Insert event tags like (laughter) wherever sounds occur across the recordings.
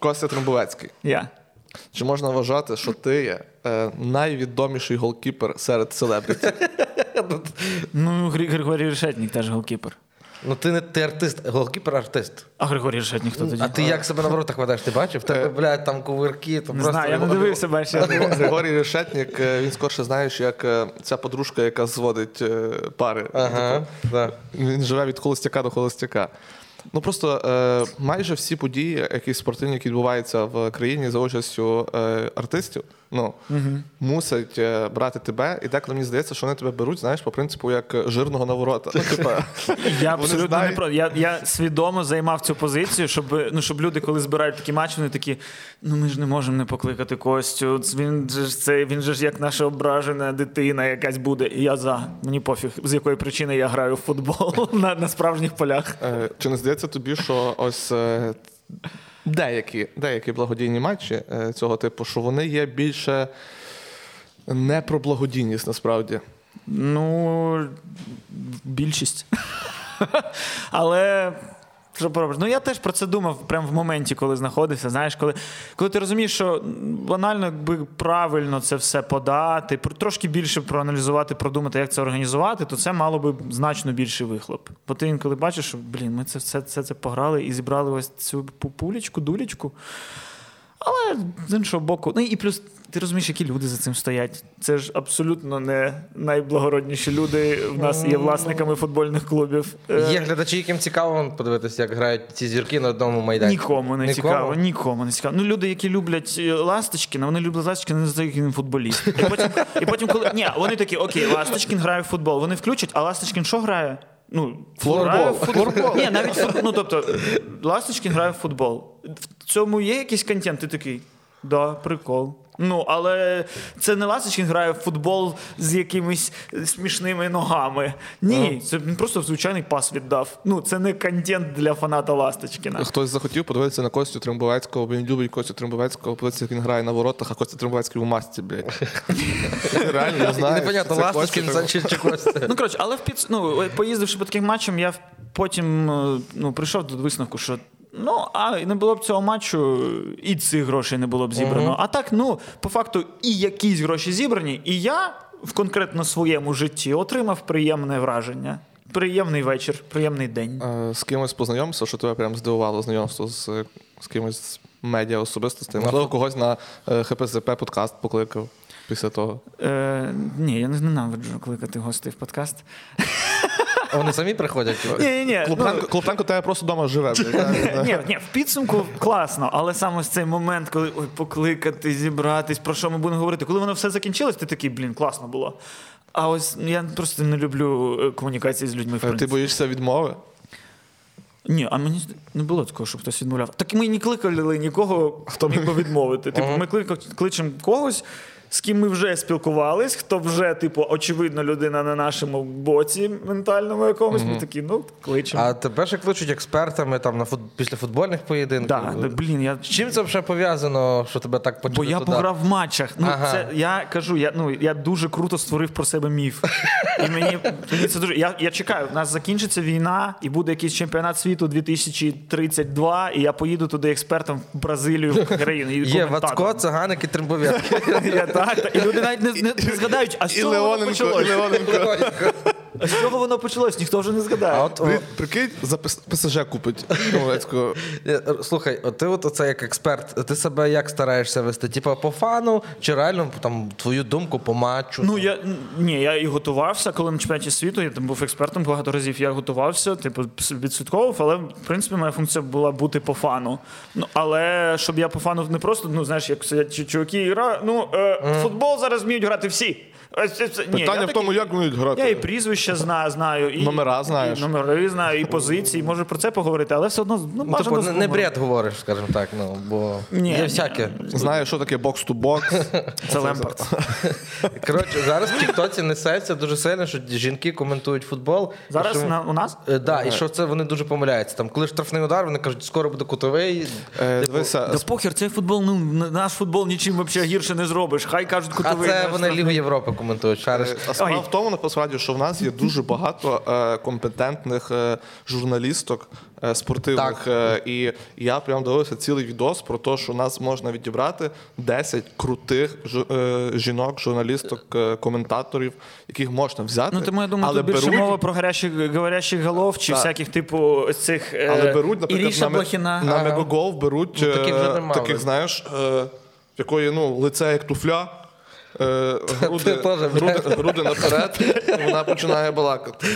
Костя Трембовецький. Я. Чи можна вважати, що ти є е, найвідоміший голкіпер серед селебріті? (laughs) Ну, Григорій Решетник теж голкіпер. Ну ти не ти артист, голкіпер-артист. А Григорій Решетник хто тоді? А ти як себе на воротах ведеш? Ти бачив? В тебе, блядь, там кувирки, то Не просто. знаю, я не дивився, дивився. Григорій Решетник, е, він скорше знаєш, як е, ця подружка, яка зводить е, пари. Ага, да. Він живе від холостяка до холостяка. Ну просто е, майже всі події, які спортивні, які відбуваються в країні за участю е, артистів, ну мусять е, брати тебе, і деколи мені здається, що вони тебе беруть, знаєш, по принципу як жирного на ворота. Ну, типа, Я абсолютно знають- не проти. Я, я свідомо займав цю позицію, щоб, ну, щоб люди, коли збирають такі матчі, вони такі: ну ми ж не можемо не покликати Костю. Він же ж це він же ж як наша ображена дитина якась буде. І я за. Мені пофіг, з якої причини я граю в футбол (laughs) на, на справжніх полях. Е, Чи не здається тобі, що ось е, деякі, деякі благодійні матчі е, цього типу, що вони є більше не про благодійність насправді? Ну, більшість. (laughs) Але. Що поробиш? Ну я теж про це думав прямо в моменті, коли знаходився. Знаєш, коли, коли ти розумієш, що банально якби правильно це все подати, про трошки більше проаналізувати, продумати, як це організувати, то це мало би значно більший вихлоп. Бо ти інколи бачиш, що блін, ми це все це, це пограли і зібрали ось цю пу- пулечку, дулечку. Але з іншого боку, ну і плюс ти розумієш, які люди за цим стоять. Це ж абсолютно не найблагородніші люди. В нас є власниками футбольних клубів. Е, Є глядачі, яким цікаво подивитися, як грають ці зірки на одному майдані. Нікому не цікаво, нікому не цікаво. Ну, люди, які люблять е, Ласточкіна, вони люблять Ласточкіна, не знають, який він футболіст. І потім, і потім коли. Ні, вони такі, окей, Ласточкін грає в футбол. Вони включать, а Ласточкін що грає? Ну, Флорбол. грає. Ні, навіть ну, тобто, Ласточкін грає в футбол. Цьому є якийсь контент, ти такий. Да, прикол. Ну, але це не Ласточкін грає в футбол з якимись смішними ногами. Ні, це він просто звичайний пас віддав. Ну, це не контент для фаната Ласточкіна. Хтось захотів подивитися на Костю Трембовецького, бо він любить Костю Трембовецького, подивитися, як він грає на воротах, а Костя Трембовецький у масці, блядь. (laughs) Реально не знаю. Непонятно, Ласточкін чи, Костя. Ну, коротше, але в підс... ну, поїздивши по таким матчам, я потім е, ну, прийшов до висновку, що ну, а не було б цього матчу, і цих грошей не було б зібрано. А так, ну, по факту, і якісь гроші зібрані, і я в конкретно своєму житті отримав приємне враження. Приємний вечір, приємний день. Е, З кимось познайомився, що тебе прям здивувало знайомство з, з кимось з медіа особистостей. Можливо, когось на е, ХПЗП подкаст покликав після того. Е, ні, я не ненавиджу кликати гостей в подкаст. А Вони самі приходять. Ні, ні, Клопотенко тебе просто вдома живе. (laughs) Ні, ні, в підсумку класно, але саме ось цей момент, коли ой, покликати, зібратись, про що ми будемо говорити, коли воно все закінчилось, ти такий, блін, класно було. А ось я просто не люблю е, комунікації з людьми. В Ти боїшся відмови? Ні, а мені не було такого, щоб хтось відмовляв. Так ми не кликали нікого, хто міг би відмовити. Типу, ми кличемо когось, з ким ми вже спілкувались, хто вже, типу, очевидно, людина на нашому боці ментальному якомусь. Ми такі, ну, кличемо. А тебе ще кличуть експертами там на фут... після футбольних поєдинків. Да, да, блін, я З чим це вже пов'язано, що тебе так почали Бо я туди? пограв в матчах. Ну, Ага. це я кажу, я ну я дуже круто створив про себе міф. І мені, мені це дуже. Я, я чекаю, у нас закінчиться війна, і буде якийсь чемпіонат світу 2032, і я поїду туди експертом в Бразилію, в країну. Є. Вацко, Циганик і Трембов'ятки. (laughs) Так, і люди навіть не, не, не згадають, а з І чого воно Леоненко, і почалось? Леоненко. (laughs) А з чого воно почалось? Ніхто вже не згадає. А от, о, Прикинь, за ПСЖ купить Трембовецького. е, слухай, от ти от оце як експерт, ти себе як стараєшся вести? Типа по фану, чи реально там твою думку по матчу? Ну я ні, я і готувався, коли на чемпіонаті світу. Я там був експертом багато разів. Я готувався, типу, відслідковував, але в принципі моя функція була бути по фану. Ну але щоб я по фану не просто, ну знаєш, як сидять чуваки і гра. Ну е, футбол зараз вміють грати всі. Ось це- це- ні, Питання в тому, такий- як вміють грати. Я і прізвища знаю, знаю, і Номера знаєш. і номери знаю, і позиції. Можу про це поговорити, але все одно ну, Ну, типу, не, не бред говориш, скажімо так, ну, бо Ні, є всяке. Знає, що таке box-to-box. (laughs) Це Лемпард. (laughs) Коротше, зараз в Тіктоці несеться дуже сильно, що жінки коментують футбол. Зараз що, на, у нас Е, да, і що це вони дуже помиляються. Там, коли штрафний удар, вони кажуть, скоро буде кутовий. Е, Типу, Дивися, Да похер, цей футбол, ну наш футбол нічим вообще гірше не зробиш. Хай кажуть а це вони. Лігу Європи коментують. Шариш. А справа в тому, насправді, що в нас є дуже багато е, компетентних е, журналісток е, спортивних. Е, і я прям дивився цілий відос про те, що нас можна відібрати 10 крутих ж, е, жінок, журналісток, е, коментаторів, яких можна взяти. Ну, тому я думаю, але тут більше беруть, мова про гарячих, говорящих голов чи Так. всяких, типу, цих. е, але беруть, наприклад, на, на Ага. Мегагол беруть Ну, таких е, таких, знаєш, е, якої ну, лице як туфля. Е, груди, груди, груди наперед, і вона починає балакати.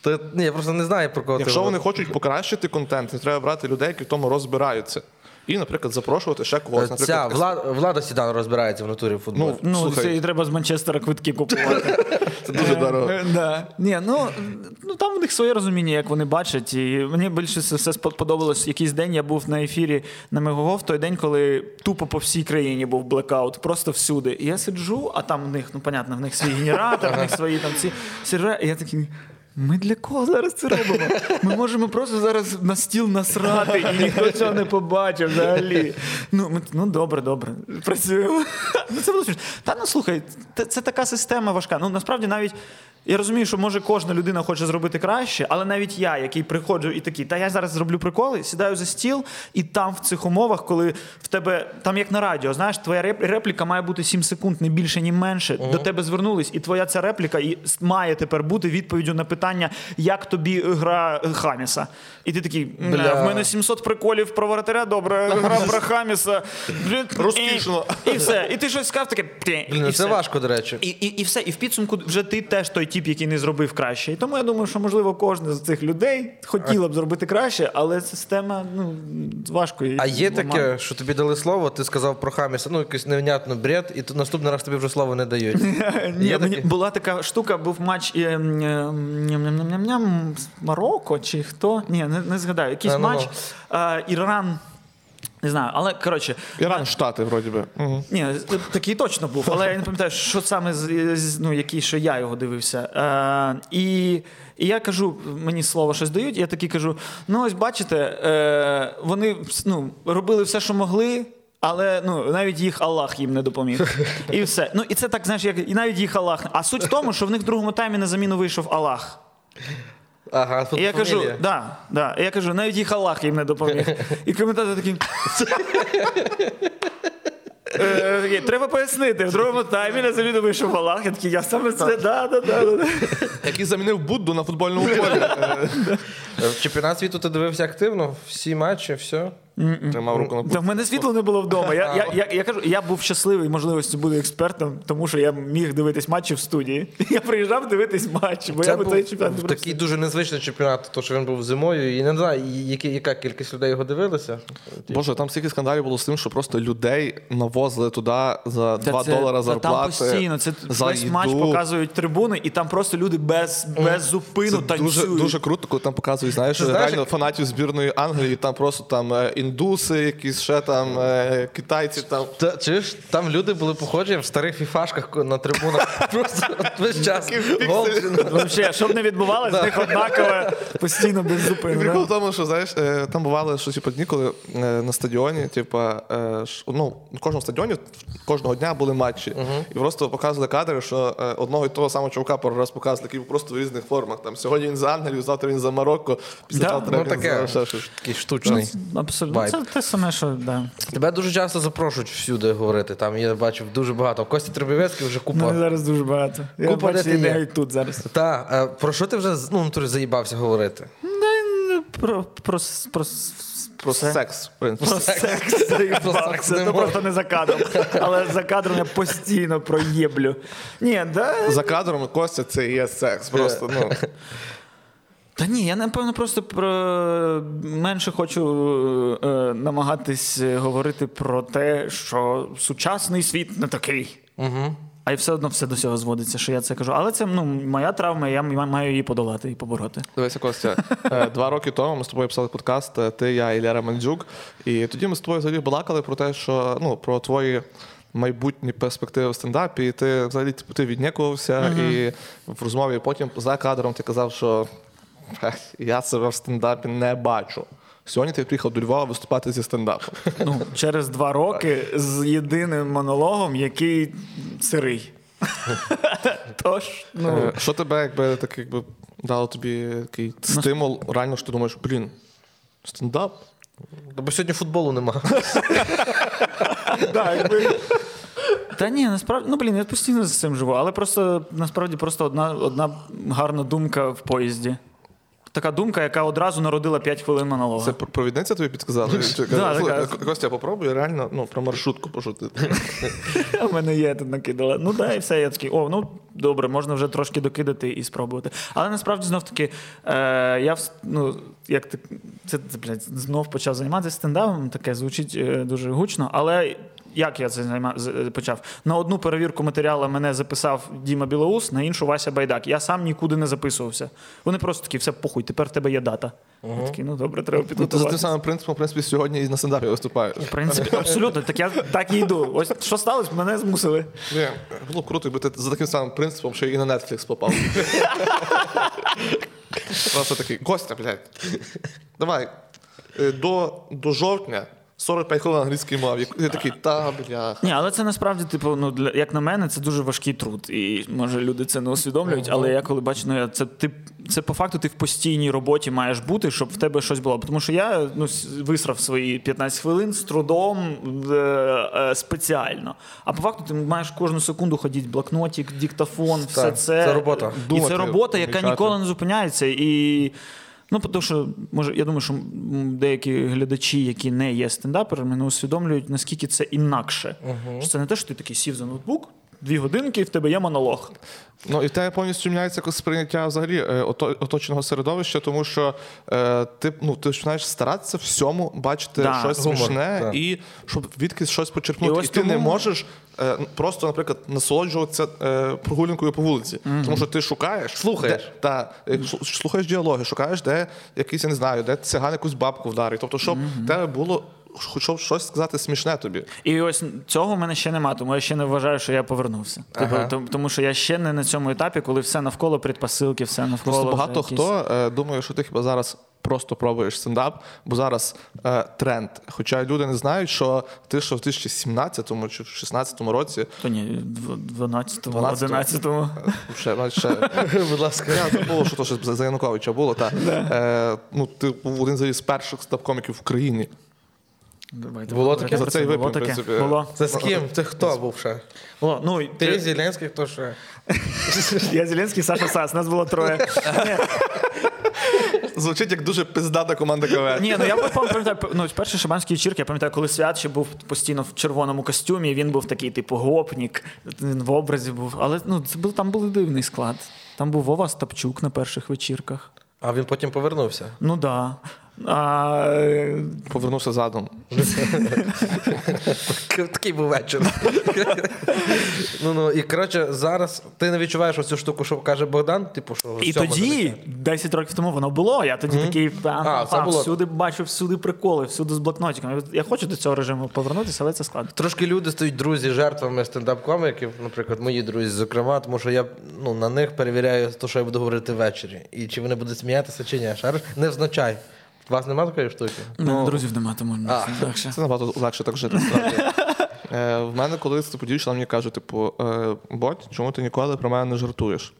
Ти, ні, я просто не знаю про кого Якщо ти вони хочуть покращити контент, то треба брати людей, які в тому розбираються. І, наприклад, запрошувати ще когось. Ця Наприклад, влада, влада Сідан розбирається в натурі в. Ну, Ну, слухай, це і треба з Манчестера квитки купувати. (laughs) це дуже дорого. Е, Да. Ні, ну, ну там у них своє розуміння, як вони бачать. І мені більше все все сподобалось. Якийсь день я був на ефірі на Мегого в той день, коли тупо по всій країні був блекаут, просто всюди. І я сиджу, а там в них, ну понятно, в них свій генератор, в них свої там ці сервери. І я такий. Ми для кого зараз це робимо? Ми можемо просто зараз на стіл насрати, і ніхто цього не побачив взагалі. Ну, ми, ну добре, добре. Працюємо. Ну, це було. Та ну слухай, це, це така система важка. Ну насправді навіть. Я розумію, що може кожна людина хоче зробити краще, але навіть я, який приходжу і такий, та я зараз зроблю приколи, сідаю за стіл, і там в цих умовах, коли в тебе там як на радіо, знаєш, твоя репліка має бути 7 секунд, не більше, ні менше. До тебе звернулись, і твоя ця репліка і має тепер бути відповіддю на питання, як тобі гра Хаміса. І ти такий, Бля. В мене 700 приколів про воротаря, добре, гра про (laughs) Хаміса. Розкішно. І, і все. І ти щось сказав таке. Блін, це все. важко, до речі. І, і, і все. І в підсумку вже ти теж той тип, який не зробив краще. І тому я думаю, що можливо кожен з цих людей хотіла б зробити краще, але система ну важко. її А є ламати. таке, що тобі дали слово, ти сказав про Хаміса, ну якийсь невнятно бред, і тут наступний раз тобі вже слово не дають. (laughs) Ні, мені була така штука, був матч е, м, е, ням-ням-ням-ням, з Марокко чи хто? Ні, не, згадаю. Якийсь А, ну, ну. матч. Е, Іран. Не знаю, але коротше, Іран, Штати, вроді би. Угу. Ні, такий точно був, але я не пам'ятаю, що саме з- з- ну, який, що я його дивився. Е, і, і я кажу, мені слово щось дають, і я такий кажу: ну, ось бачите, е, вони ну, робили все, що могли. Але ну навіть їх Аллах їм не допоміг. І все. Ну і це так, знаєш, як і навіть їх Аллах. А суть в тому, що в них в другому таймі на заміну вийшов Аллах. Ага, тут І я кажу, фамілія. да, да. І я кажу, навіть їх Аллах їм не допоміг. (laughs) І коментатор такий. Е, Треба пояснити. В другому таймі на заміну вийшов Аллах. Я такий, я саме це, да, да, да, да. Який замінив Будду на футбольному полі. Е, Е, чемпіонат світу ти дивився активно, всі матчі, все. Тримав руку на Та в мене світло не було вдома. Я, я, я, я кажу, я був щасливий можливості бути експертом, тому що я міг дивитись матчі в студії. (laughs) Я приїжджав дивитись матчі, бо Це я би був той чемпіонат не такий дуже незвичний чемпіонат, то що він був зимою, і не знаю, які, яка кількість людей його дивилися. Боже, там стільки скандалів було з тим, що просто людей навозили туди за 2 це- долара та зарплати. Там постійно. Це за весь їду. матч показують трибуни, і там просто люди без, без зупину Це танцюють. дуже, дуже круто, коли там показують, знаєш, знаєш, реально як- фанатів збірної Англії, там просто там е, індуси, якісь ще там е, китайці там. Та, чуєш, там люди були похожі в старих фіфашках на трибунах. (laughs) Просто весь час. Чи не- щоб не відбувалося, з них однакове постійно без І зупину. Прикол в тому, що знаєш, е, там бували що типу, дні, коли е, на стадіоні, типу, ну, на кожному стадіоні кожного дня були матчі. І просто показували кадри, що одного і того самого чувака пару раз показували, який просто в різних формах. Там сьогодні він за Англію, завтра він за Марокко, після завтра Ну він таке, за щось. штучний. Абсолютно. Вайб. Це те саме, що да. Тебе дуже часто запрошують всюди говорити. Там я бачив дуже багато. Костя Требівецький вже Ну, зараз дуже багато. Я Купа бачу, де ти є. тут зараз. Та, е, про що ти вже ну, натурі заїбався говорити? Про, про, про, Про секс, в принципі. Про секс (laughs) заїбався. секс Це просто не за кадром. Але за кадром я постійно проєблю. Ні, да. За кадром Костя це і є секс. Просто, ну. (laughs) Та ні, я напевно просто про менше хочу е, намагатись говорити про те, що сучасний світ не такий. Угу. А й все одно все до цього зводиться, що я це кажу. Але це ну, моя травма, я маю її подолати і побороти. Дивися, Костя, е, два роки тому ми з тобою писали подкаст, е, ти, я і Лера Мандзюк. І тоді ми з тобою взагалі балакали про те, що ну, про твої майбутні перспективи в стендапі. І ти взагалі типу, ти віднікувався, і в розмові потім за кадром ти казав, що «Ех, (laughs) я себе в стендапі не бачу. Сьогодні ти приїхав до Львова виступати зі стендапом. Ну, через два роки з єдиним монологом, який сирий. (laughs) Тож, ну, Е, Що тебе якби так якби дало тобі такий стимул, реально що ти думаєш, блін, стендап? Бо сьогодні футболу нема. (laughs) Та ні, насправді, ну блін, я постійно з цим живу, але просто насправді просто одна, одна гарна думка в поїзді. Така думка, яка одразу народила 5 хвилин монолога. Це пр- провідниця тобі (laughs) така. Костя, попробуй реально ну, про маршрутку пошутити. (laughs) У мене є тут накидала. Ну да, і все. Я такий, о, ну добре, можна вже трошки докидати і спробувати. Але насправді знов таки, е, я ну, як це знов почав займатися стендапом, таке звучить е, дуже гучно, але. Як я це займа... е, почав? На одну перевірку матеріалу мене записав Діма Білоус, на іншу Вася Байдак. Я сам нікуди не записувався. Вони просто такі, все похуй, тепер в тебе є дата. Я такий, ну добре, треба Ну, ти за тим самим принципом, в принципі, сьогодні і на стендапі виступаєш. В принципі, абсолютно. Так я так і йду. Ось що сталося, мене змусили. Ні, було б круто, якби ти за таким самим принципом ще і на Netflix попав. (laughs) Просто такий, Костя, блядь, давай, е, до, до жовтня 45 хвилин англійської мови. Я такий, та, блядь. Ні, але це насправді, типу, ну для як на мене, це дуже важкий труд. І може люди це не усвідомлюють. Але я коли бачу, ну це ти це по факту ти в постійній роботі маєш бути, щоб в тебе щось було. Тому що я ну висрав свої 15 хвилин з трудом е, е, спеціально. А по факту ти маєш кожну секунду ходити блокнотик, диктофон, все це це робота. І Думати, це робота, яка ніколи не зупиняється. І Ну, тому що може, я думаю, що деякі глядачі, які не є стендаперами, не усвідомлюють, наскільки це інакше. Що це не те, що ти такий сів за ноутбук, дві годинки, і в тебе є монолог. Ну і в тебе повністю міняється якось сприйняття взагалі е, оточеного середовища, тому що е, ти, ну, ти починаєш старатися всьому бачити Да, щось гумор, смішне так. і щоб відкись щось почерпнути. І І, ось ти не можеш е, просто, наприклад, насолоджуватися е, прогулянкою по вулиці. Тому що ти шукаєш, Слухаєш. Де, та, е, слухаєш діалоги, шукаєш, де якийсь, я не знаю, де циган якусь бабку вдарить. Тобто, щоб в тебе було щоб щось сказати смішне тобі. І ось цього в мене ще нема, тому я ще не вважаю, що я повернувся. Типу, Ага. тому, тому що я ще не на цьому етапі, коли все навколо предпосилки, все навколо. Просто багато якісь- хто е, думає, що ти хіба зараз просто пробуєш стендап, бо зараз е, тренд. Хоча люди не знають, що ти що в 2017 чи в 16 році То ні, в 12-му, 12-му. 11-му. е, ще, ще (laughs) Будь ласка. я забув, що то ще за за Януковича було. Та, е, ну, ти був один з перших стендап-коміків в країні. Давайте Було таке? За цей Було випів, в таке. принципі. Було. Це з ким? Це хто був ще? Було. Ну, і Ти Зеленський, хто ще? (laughs) Я Зеленський, Саша Сас, нас було троє. (laughs) Звучить як дуже пиздата команда КВН. Ні, ну я пам'ятаю, ну, перший шаманський вечірки, я пам'ятаю, коли свят ще був постійно в червоному костюмі, він був такий, типу, гопнік, він в образі був. Але ну, це був, там був дивний склад. Там був Вова Стапчук на перших вечірках. А він потім повернувся. Ну да. А, Повернувся задом. Такий був вечір. ну, ну, і коротше, зараз ти не відчуваєш оцю штуку, що каже Богдан, типу, що і тоді, заняття. 10 років тому, воно було. Я тоді такий А, це було. всюди бачу, всюди приколи, всюди з блокнотиками. Я хочу до цього режиму повернутися, але це складно. Трошки люди стають друзі жертвами стендап-коміків, наприклад, мої друзі, зокрема, тому що я ну, на них перевіряю те, що я буду говорити ввечері. І чи вони будуть сміятися, чи ні. Не взначай. У вас немає такої штуки? У мене друзів нема, тому А. легше. Це набагато легше так жити. (laughs) Е, в мене колись типу, дівчина мені каже, типу, е, Бодь, чому ти ніколи про мене не жартуєш?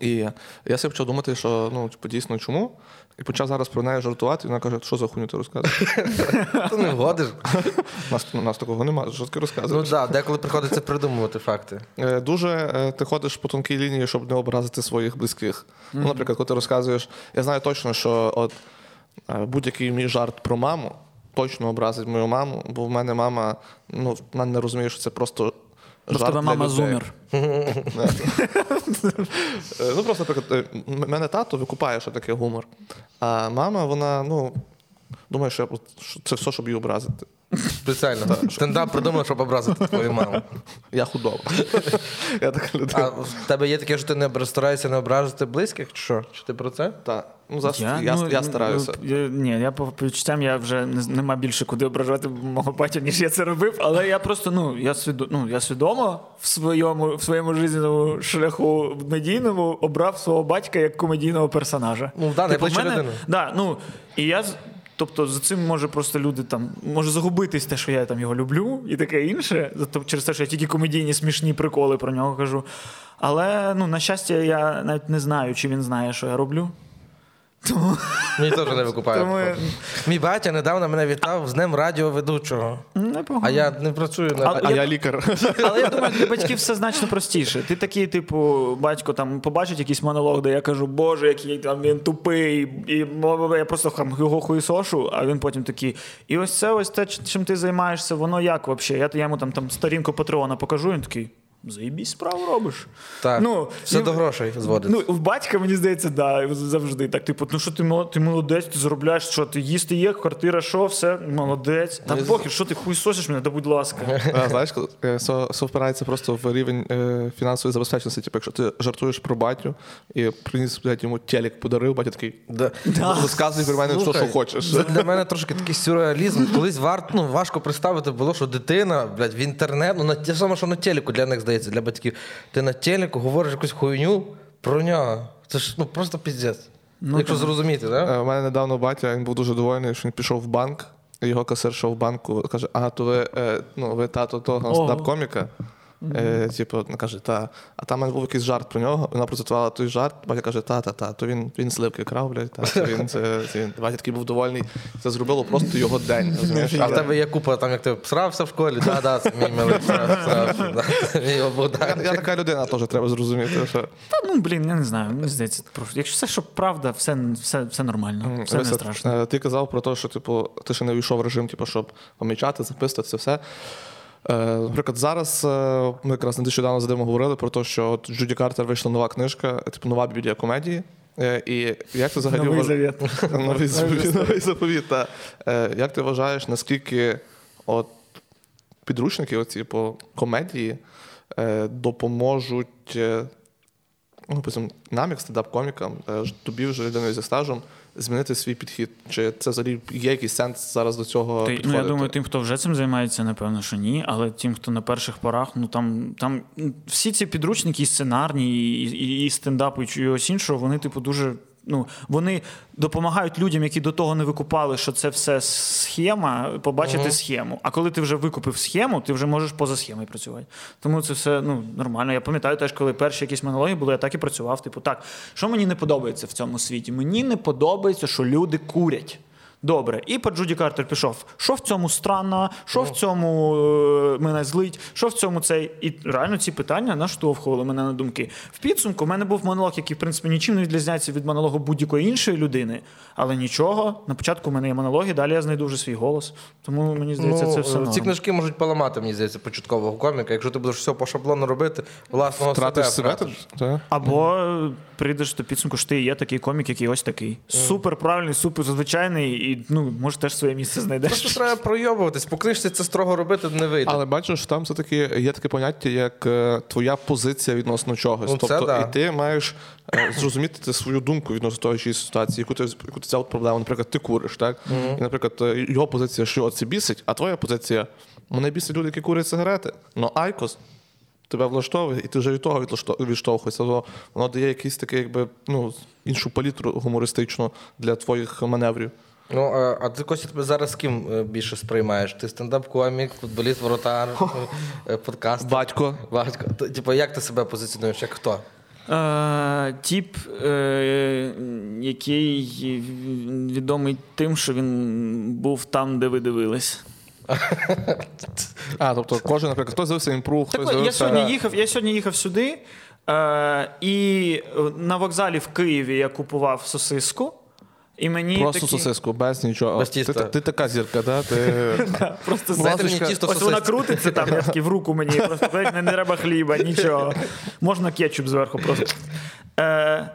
І я собі почав думати, що ну, типу, дійсно чому? І почав зараз про неї жартувати, і вона каже, що за хуйню ти розказуєш? (laughs) Ти не вгодиш. (laughs) У нас, такого немає, що ти Ну так, деколи приходиться придумувати факти. Е, Дуже е, ти ходиш по тонкій лінії, щоб не образити своїх близьких. Ну, наприклад, коли ти розказуєш, я знаю точно, що от будь-який мій жарт про маму точно образить мою маму, бо в мене мама, ну, вона не розуміє, що це просто. Жарт тебе мама людей. зумер. Е, Ну, просто, наприклад, е, мене тато викупає, що таке гумор. А мама, вона, ну, думає, що це все, щоб її образити. Спеціально. Стендап придумав, щоб образити твою маму. Я худоба. (laughs) Я така людина. А в тебе є таке, що ти не стараєшся не ображати близьких? Чи що? Чи ти про це? Так. Ну, зараз я, я, ну, стараюся. ну, я- ні, я по по відчуттям я вже не, нема більше куди ображати мого батька, ніж я це робив. Але я просто ну я свідо, ну, я свідомо в своєму в своєму жизненному шляху медійному обрав свого батька як комедійного персонажа. Ну, да, найближчу в мене. Да, ну, і я тобто за цим може просто люди там може загубитись те, що я там його люблю, і таке інше. Тобто через те, що я тільки комедійні смішні приколи про нього кажу. Але ну, на щастя, я навіть не знаю, чи він знає, що я роблю. Тому, Мені теж не викупає. тому Мій батя недавно мене вітав з днем радіоведучого. непогано. А я не працюю на Але А я- я лікар. Але я думаю, для батьків все значно простіше. Ти такий, типу, батько там побачить якийсь монолог, де я кажу, Боже, який там він тупий, і я просто там його хуїсошу, а він потім такий. І ось це ось те, чим ти займаєшся, воно як взагалі? Я, я йому там, там сторінку Патреона покажу, він такий. Заєбісь справу робиш. Так, Ну, все і- до грошей зводиться. Ну, в батька, мені здається, да, завжди. Так, типу, ну що ти ти молодець, ти заробляєш, що ти їсти є, квартира, що, все, молодець. Та похер, що ти хуйсосиш мене, да будь ласка. (laughs) А, Знаєш, це впирається просто в рівень е, фінансової забезпеченості. Типу, якщо ти жартуєш про батю і приніс блядь, йому телек подарив, батя такий. Да. Розказуй про мене, що, що хочеш. Для мене трошки такий сюрреалізм. Колись варт, ну, важко представити було, що дитина, блядь, в інтернет, ну на те саме, що на телеку для них здається, для батьків. Ти на телеку говориш якусь хуйню про нього. Це ж ну просто піздець. Якщо зрозуміти, так? Е, У мене недавно батя він був дуже довольний, що він пішов в банк. і Його касирша в банку каже: А, то ви, е, ну, ви тато того Ого. стендап-коміка. Е, типу, вона каже, та. А там був якийсь жарт про нього. Вона процитувала той жарт. Батя каже, та, та, та, то він, він сливки крав, блядь, та, це він, це, це він. Батя такий був довольний. Це зробило просто його день. Розумієш? А в тебе є купа, там як ти всрався в школі, да, да, це мій милий да. Мій Я, я така людина теж треба зрозуміти. Що... Та ну блін, я не знаю. Мені здається, просто якщо все, що правда, все, все, все нормально, все не страшно. е, Ти казав про те, що типу, ти ще не війшов в режим, типу, щоб помічати, записувати це все. Е, Наприклад, зараз е, ми якраз нещодавно з Димом говорили про те, що от Джуді Картер вийшла нова книжка, типу нова біблія комедії. Е, І як ти взагалі Новий завіт. (laughs) Новий заповіт, новий заповіт. та. Як ти вважаєш, наскільки от підручники оці по комедії допоможуть ну, нам, як стендап-комікам, тобі вже людиною зі стажем, змінити свій підхід? Чи це взагалі є якийсь сенс зараз до цього Ти, ну, я думаю, тим, хто вже цим займається, напевно, що ні. Але тим, хто на перших порах, ну там, там всі ці підручники, і сценарні, і, і, і стендап, і чогось іншого, вони, типу, дуже. Ну, вони допомагають людям, які до того не викупали, що це все схема, побачити схему. А коли ти вже викупив схему, ти вже можеш поза схемою працювати. Тому це все ну, нормально. Я пам'ятаю теж, коли перші якісь монологи були, я так і працював. Типу, так, що мені не подобається в цьому світі? Мені не подобається, що люди курять. Добре, і по Джуді Картер пішов. Що в цьому странно, що в цьому е, мене злить, що в цьому цей. І реально ці питання наштовхували мене на думки. В підсумку в мене був монолог, який, в принципі, нічим не відрізняється від монологу будь-якої іншої людини, але нічого. На початку в мене є монологи, далі я знайду вже свій голос. Тому мені здається, це все Ну, ці норм. книжки можуть поламати, мені здається, початкового коміка. Якщо ти будеш все по шаблону робити, власного Втратиш себе? втратиш. Або е, прийдеш до підсумку, що ти є такий комік, який ось такий. Супер правильний, супер звичайний, і ну, може теж своє місце знайдеш. Просто треба пройобуватись. По книжці це строго робити не вийде. Але бачиш, там все-таки є таке поняття, як е, твоя позиція відносно чогось. Ну, це тобто, да. і ти маєш е, зрозуміти ти свою думку відносно того чи ситуації, яку ти яку ти взяв проблему. Наприклад, ти куриш, так? І, наприклад, е, його позиція, що це бісить, а твоя позиція мене бісить люди, які курять сигарети. Ну, айкос. Тебе влаштовує, і ти вже від того відштовхуєшся. Тобто Воно дає якийсь такий, якби ну, іншу палітру гумористичну для твоїх маневрів. Ну, а, а ти Костя, тебе зараз з ким е, більше сприймаєш? Ти стендап-комік, футболіст, воротар, е, подкаст? Батько. Батько. Типу, як ти себе позиціонуєш? Як хто? Е, тіп, е, який відомий тим, що він був там, де ви дивились. А, тобто кожен, наприклад, хтось дивився імпрув, хтось Так, я, сьогодні їхав, я сьогодні їхав сюди, е, і на вокзалі в Києві я купував сосиску. І мені Просто такі... сосиску, без нічого. Без ти, тіста. ти, ти така зірка, да? Ти... (laughs) Да, просто тісто Ось вона крутиться там, я такий в руку мені, просто не, не треба хліба, нічого. Можна кетчуп зверху просто. Е,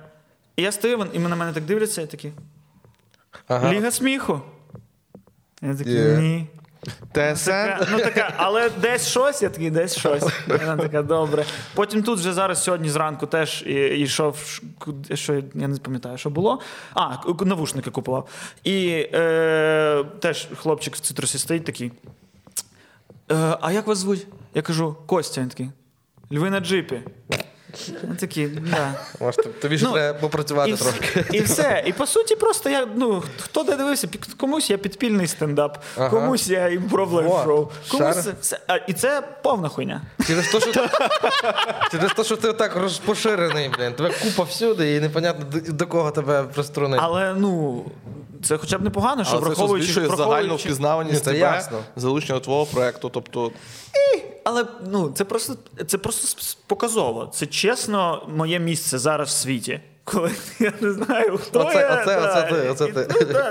і я стою, і на мене так дивляться, я такий. Ага. Ліга сміху. Я такий, ні. ТСН. Така, ну така, але десь щось, я такий, десь щось. (laughs) Вона така, добре. Потім тут вже зараз сьогодні зранку теж йшов, що я не пам'ятаю, що було. А, навушники купував. І е, теж хлопчик в цитрусі стоїть такий. Е, а як вас звуть? Я кажу, Костя. Він такий. Льви на джипі. Такі, да. Може, тобі ж Ну, треба попрацювати і, трошки. і все. (laughs) І по суті, просто я ну хто де дивився, комусь я підпільний стендап, Ага. комусь я імпров лайф-шоу, комусь це. А, і це повна хуйня. Через те, що, (laughs) через те, що ти так розпоширений, блін. Тебе купа всюди, і непонятно до, кого тебе приструнити. Але ну це хоча б непогано, що враховуючи, збільшує загальну впізнаваність тебе, ясно. залучення твого проекту. Тобто, Але ну це просто це просто показово. Це чесно моє місце зараз в світі. Коли (laughs) я не знаю, хто Оце- я. оце- да. оце ти, оце І, ти.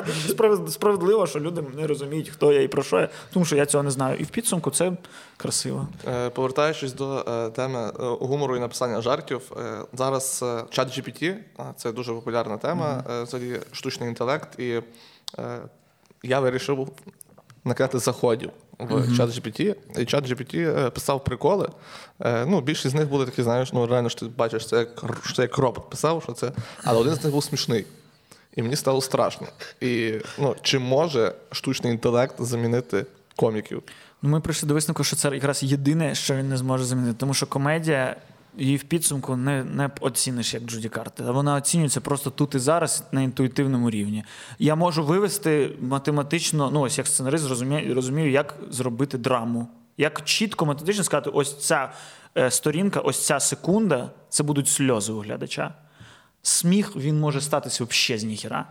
Ну, справ- справедливо, що люди не розуміють, хто я і про що я, тому що я цього не знаю. І в підсумку це красиво. Е, Повертаючись до е, теми е, гумору і написання жартів, зараз чат GPT це дуже популярна тема, взагалі штучний інтелект, і я вирішив накидати заходів в чат GPT. І чат GPT е, писав приколи. Е, Ну, більшість з них були такі, знаєш, ну реально ж ти бачиш, це як, що це як робот писав, що це. Але один з них був смішний. І мені стало страшно. І ну, чи може штучний інтелект замінити коміків? Ну, ми прийшли до висновку, що це якраз єдине, що він не зможе замінити. Тому що комедія її в підсумку не, не оціниш як Джуді Картер. Вона оцінюється просто тут і зараз на інтуїтивному рівні. Я можу вивести математично, ну ось як сценарист розумію, розумію, як зробити драму. Як чітко методично сказати, ось ця е, сторінка, ось ця секунда, це будуть сльози у глядача. Сміх він може статися взагалі з ніхіра.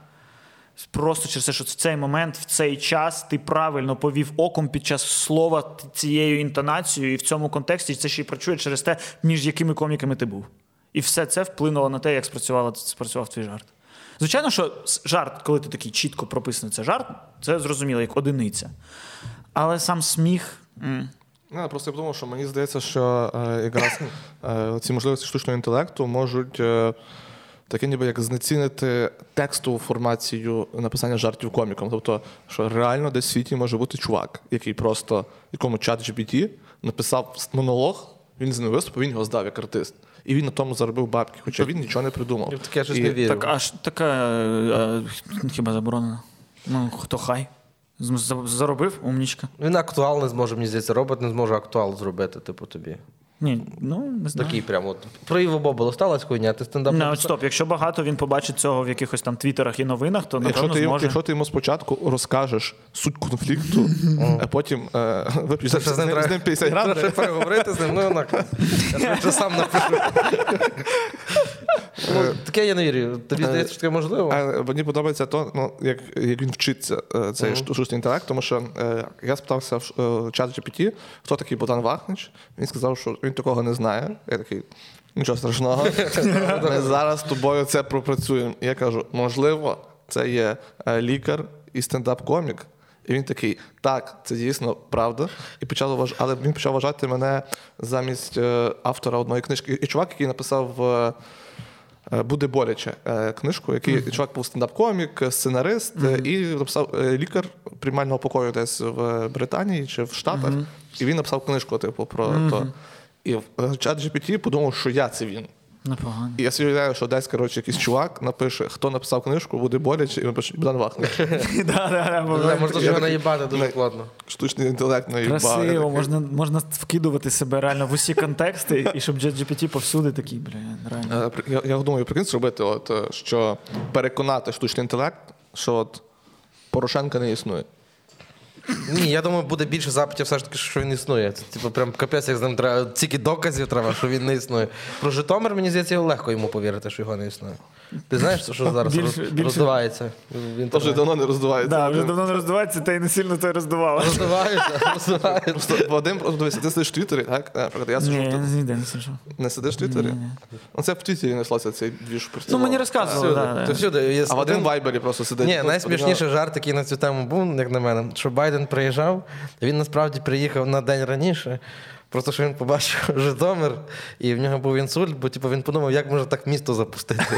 Просто через те, що в цей момент, в цей час ти правильно повів оком під час слова цією інтонацією, і в цьому контексті це ще й працює через те, між якими коміками ти був. І все це вплинуло на те, як спрацювала, спрацював твій жарт. Звичайно, що жарт, коли ти такий чітко прописаний, це жарт, це зрозуміло, як одиниця. Але сам сміх. м, Ну, я просто подумав, що мені здається, що е, якраз е, ці можливості штучного інтелекту можуть е, таке ніби як знецінити текстову формацію написання жартів коміком. Тобто, що реально десь в світі може бути чувак, який просто якому чат GPT написав монолог, він з ним виступив, він його здав як артист. І він на тому заробив бабки, хоча він нічого не придумав. Я таке щось не вірю. Так, аж така е, е, хіба заборонена? Ну, хто хай? Заробив, умнічка. Він актуал не зможе, мені здається, робот не зможе актуал зробити, типу, тобі. Ні, ну не знаю. Такий прямо. От. Про Іво Боболо сталася хуйня, ти стендап. Не, от стоп, якщо багато він побачить цього в якихось там твіттерах і новинах, то Якщо напевно ти, зможе. якщо ти йому спочатку розкажеш суть конфлікту, а потім е, вип'єш з, ним ним- з ним 50 Треба грам, ще переговорити з ним, ну на я вже сам напишу. Ну, Таке я не вірю. Тобі здається, що таке можливо? А мені подобається то, ну, як, як він вчиться, е, цей штучний інтелект, тому що е, я спитався в е, чат GPT, хто такий Богдан Вахнич. Він сказав, що він такого не знає. Я такий. Нічого страшного. (laughs) Ми зараз з тобою це пропрацюємо. Я кажу, можливо, це є е, лікар і стендап-комік. І він такий, так, це дійсно правда. І почав вваж... Але він почав вважати мене замість е, автора одної книжки. І чувак, який написав е, Буде боляче книжку, який чувак був стендап-комік, сценарист е, і написав лікар приймального покою десь в Британії чи в Штатах. І він написав книжку, типу, про то. І чат GPT подумав, що я це він. Непогано. І я собі уявляю, що десь, коротше, якийсь чувак напише, хто написав книжку, буде боляче, і він пише Богдан Вахнич. (laughs) Можна ж його наїбати дуже плотно. Штучний інтелект наїбав. Я Красиво, можна, можна вкидувати себе реально в усі контексти, і щоб GPT повсюди такий, бля, реально. Е, Я, я думаю, прикинь зробити, от, е, що переконати штучний інтелект, що от Порошенка не існує. Ні, я думаю, буде більше запитів все ж таки, що він існує. Це типу прям капець, як з ним треба. Тільки доказів треба, що він не існує. Про Житомир, мені здається, легко йому повірити, що його не існує. Ти знаєш, що зараз Більше- роз- більше- роздувається? в То вже інтернеті? давно не роздувається. Да, вже давно не роздувається, та й не сильно то й роздувало. Роздувається, (laughs) роздувається. Просто Вадим, просто дивися, ти сидиш в Твіттері, так? Е, Наприклад, я Ні, сиджу я тут. ніде не сижу. Не сидиш в Твіттері? Ну це в Твіттері неслося цей двіж Ну, мені розказували, Всюди. да, да. всюди. Є А Вадим один- в Вайбері просто сидить. Ні, От, найсмішніший жарт, який на цю тему був, як на мене, що Байден приїжджав, він насправді приїхав на день раніше. Просто що він побачив (laughs) Житомир, і в нього був інсульт, бо типу, він подумав, як може так місто запустити. (laughs)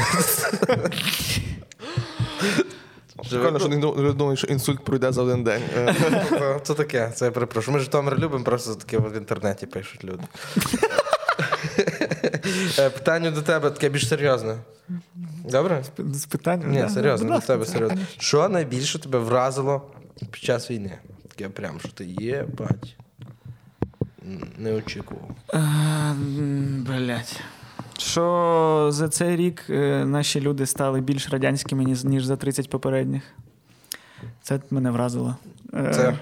Прикольно, що не думають, що інсульт пройде за один день. (laughs) Це- Це таке, це я перепрошую. Ми Житомир любимо, просто таке в інтернеті пишуть люди. Е, Питання до тебе таке більш серйозне. Добре? З питанням. Ні, серйозно, до тебе серйозно. Що найбільше тебе вразило під час війни? Таке прям, що ти є, бать. Не очікував. Е, Блять. що за цей рік е, наші люди стали більш радянськими, ніж, за 30 попередніх. Це мене вразило. Е, Це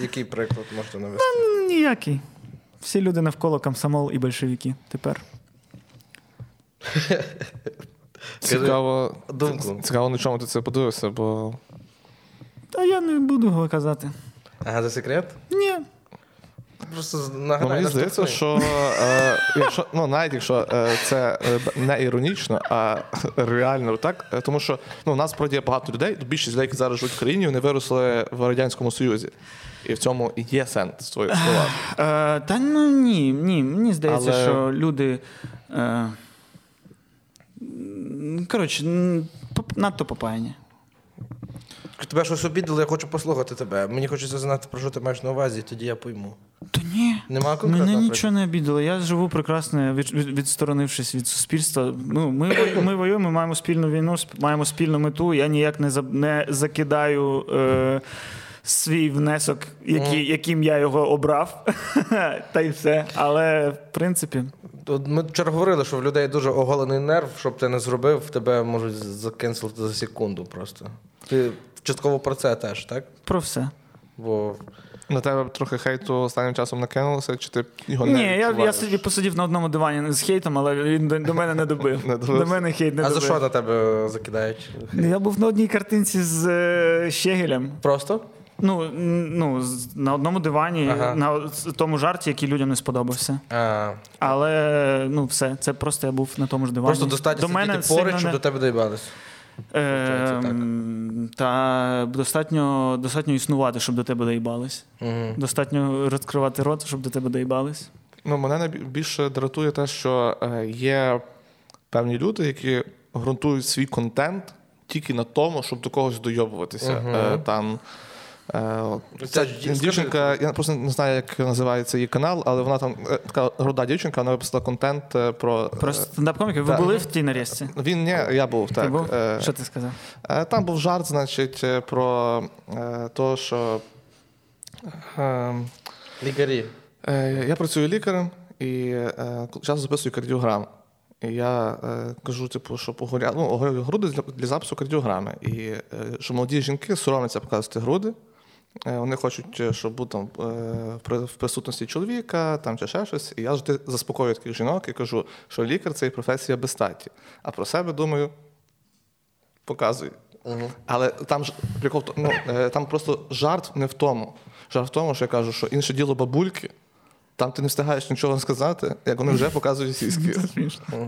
який приклад можете навести? Ніякий. Всі люди навколо комсомол і большевики тепер. Цікаво, думку. цікаво, на чому ти це подивився, бо Та я не буду казати. Ага, за секрет? Ні. Просто Ну, мені здається, що е, якщо ну навіть якщо е, це е, не іронічно, а реально так, е, тому що ну у нас справді є багато людей. Більшість людей, які зараз живуть в країні, вони виросли в радянському союзі, і в цьому є сенс в твоїх словах. Е, та ну ні, ні. Мені здається, Але- що люди. Е, коротше, надто попаяні. Тебе щось обідало, я хочу послухати тебе. Мені хочеться знати, про що ти маєш на увазі, тоді я пойму. Та ні. Нема Мене нічого не обідало. Я живу прекрасно, від, від, відсторонившись від суспільства. Ну, ми, ми воюємо, ми маємо спільну війну, маємо спільну мету. Я ніяк не, за- не закидаю е, свій внесок, який, яким я його обрав. (laughs) Та й все. Але в принципі. Ми вчора говорили, що в людей дуже оголений нерв, щоб ти не зробив, тебе можуть закенселити за секунду просто. Ти частково про це теж, так? Про все. Бо На тебе трохи хейту останнім часом накинулося, чи ти його не Ні, я, я сидів посидів на одному дивані з хейтом, але він до, до мене не добив. (laughs) Не до мене хейт не а за що на тебе закидають? Я був на одній картинці з е, Щегелем. Просто? Ну, ну, на одному дивані, Ага. на тому жарті, який людям не сподобався. А, Але ну все, це просто я був на тому ж дивані. просто достатньо до мене сидіти поруч, щоб не- до тебе доїбались. Е, Та достатньо, достатньо існувати, щоб до тебе доїбались. Угу. Достатньо розкривати рот, щоб до тебе доїбались. Ну, мене найбільше дратує те, що е, є певні люди, які ґрунтують свій контент тільки на тому, щоб до когось дойобуватися. Угу. там, е, ця дівчинка, я просто не знаю, як називається її канал, але вона там е, така руда дівчинка, вона виписала контент е, про. Про е, стендап-коміків. Ви були в тій нарізці? Він ні, я був так. Ти був? Е, Що ти сказав? Е, Там був жарт, значить, е, про е, те, що е, Лікарі. е, я працюю лікарем і е, часто записую кардіограму. І я е, кажу, типу, що погоря... ну, груди для, для запису кардіограми. І е, що молоді жінки соромляться показувати груди. Е, Вони хочуть, е, щоб був там е, в присутності чоловіка там, чи ще щось. І я завжди заспокоюю таких жінок і кажу, що лікар це і професія без статі. А про себе думаю, показуй. Але там ж прикол, ну, там просто жарт не в тому. Жарт в тому, що я кажу, що інше діло бабульки. Там ти не встигаєш нічого сказати, як вони вже показують (laughs) сіськи.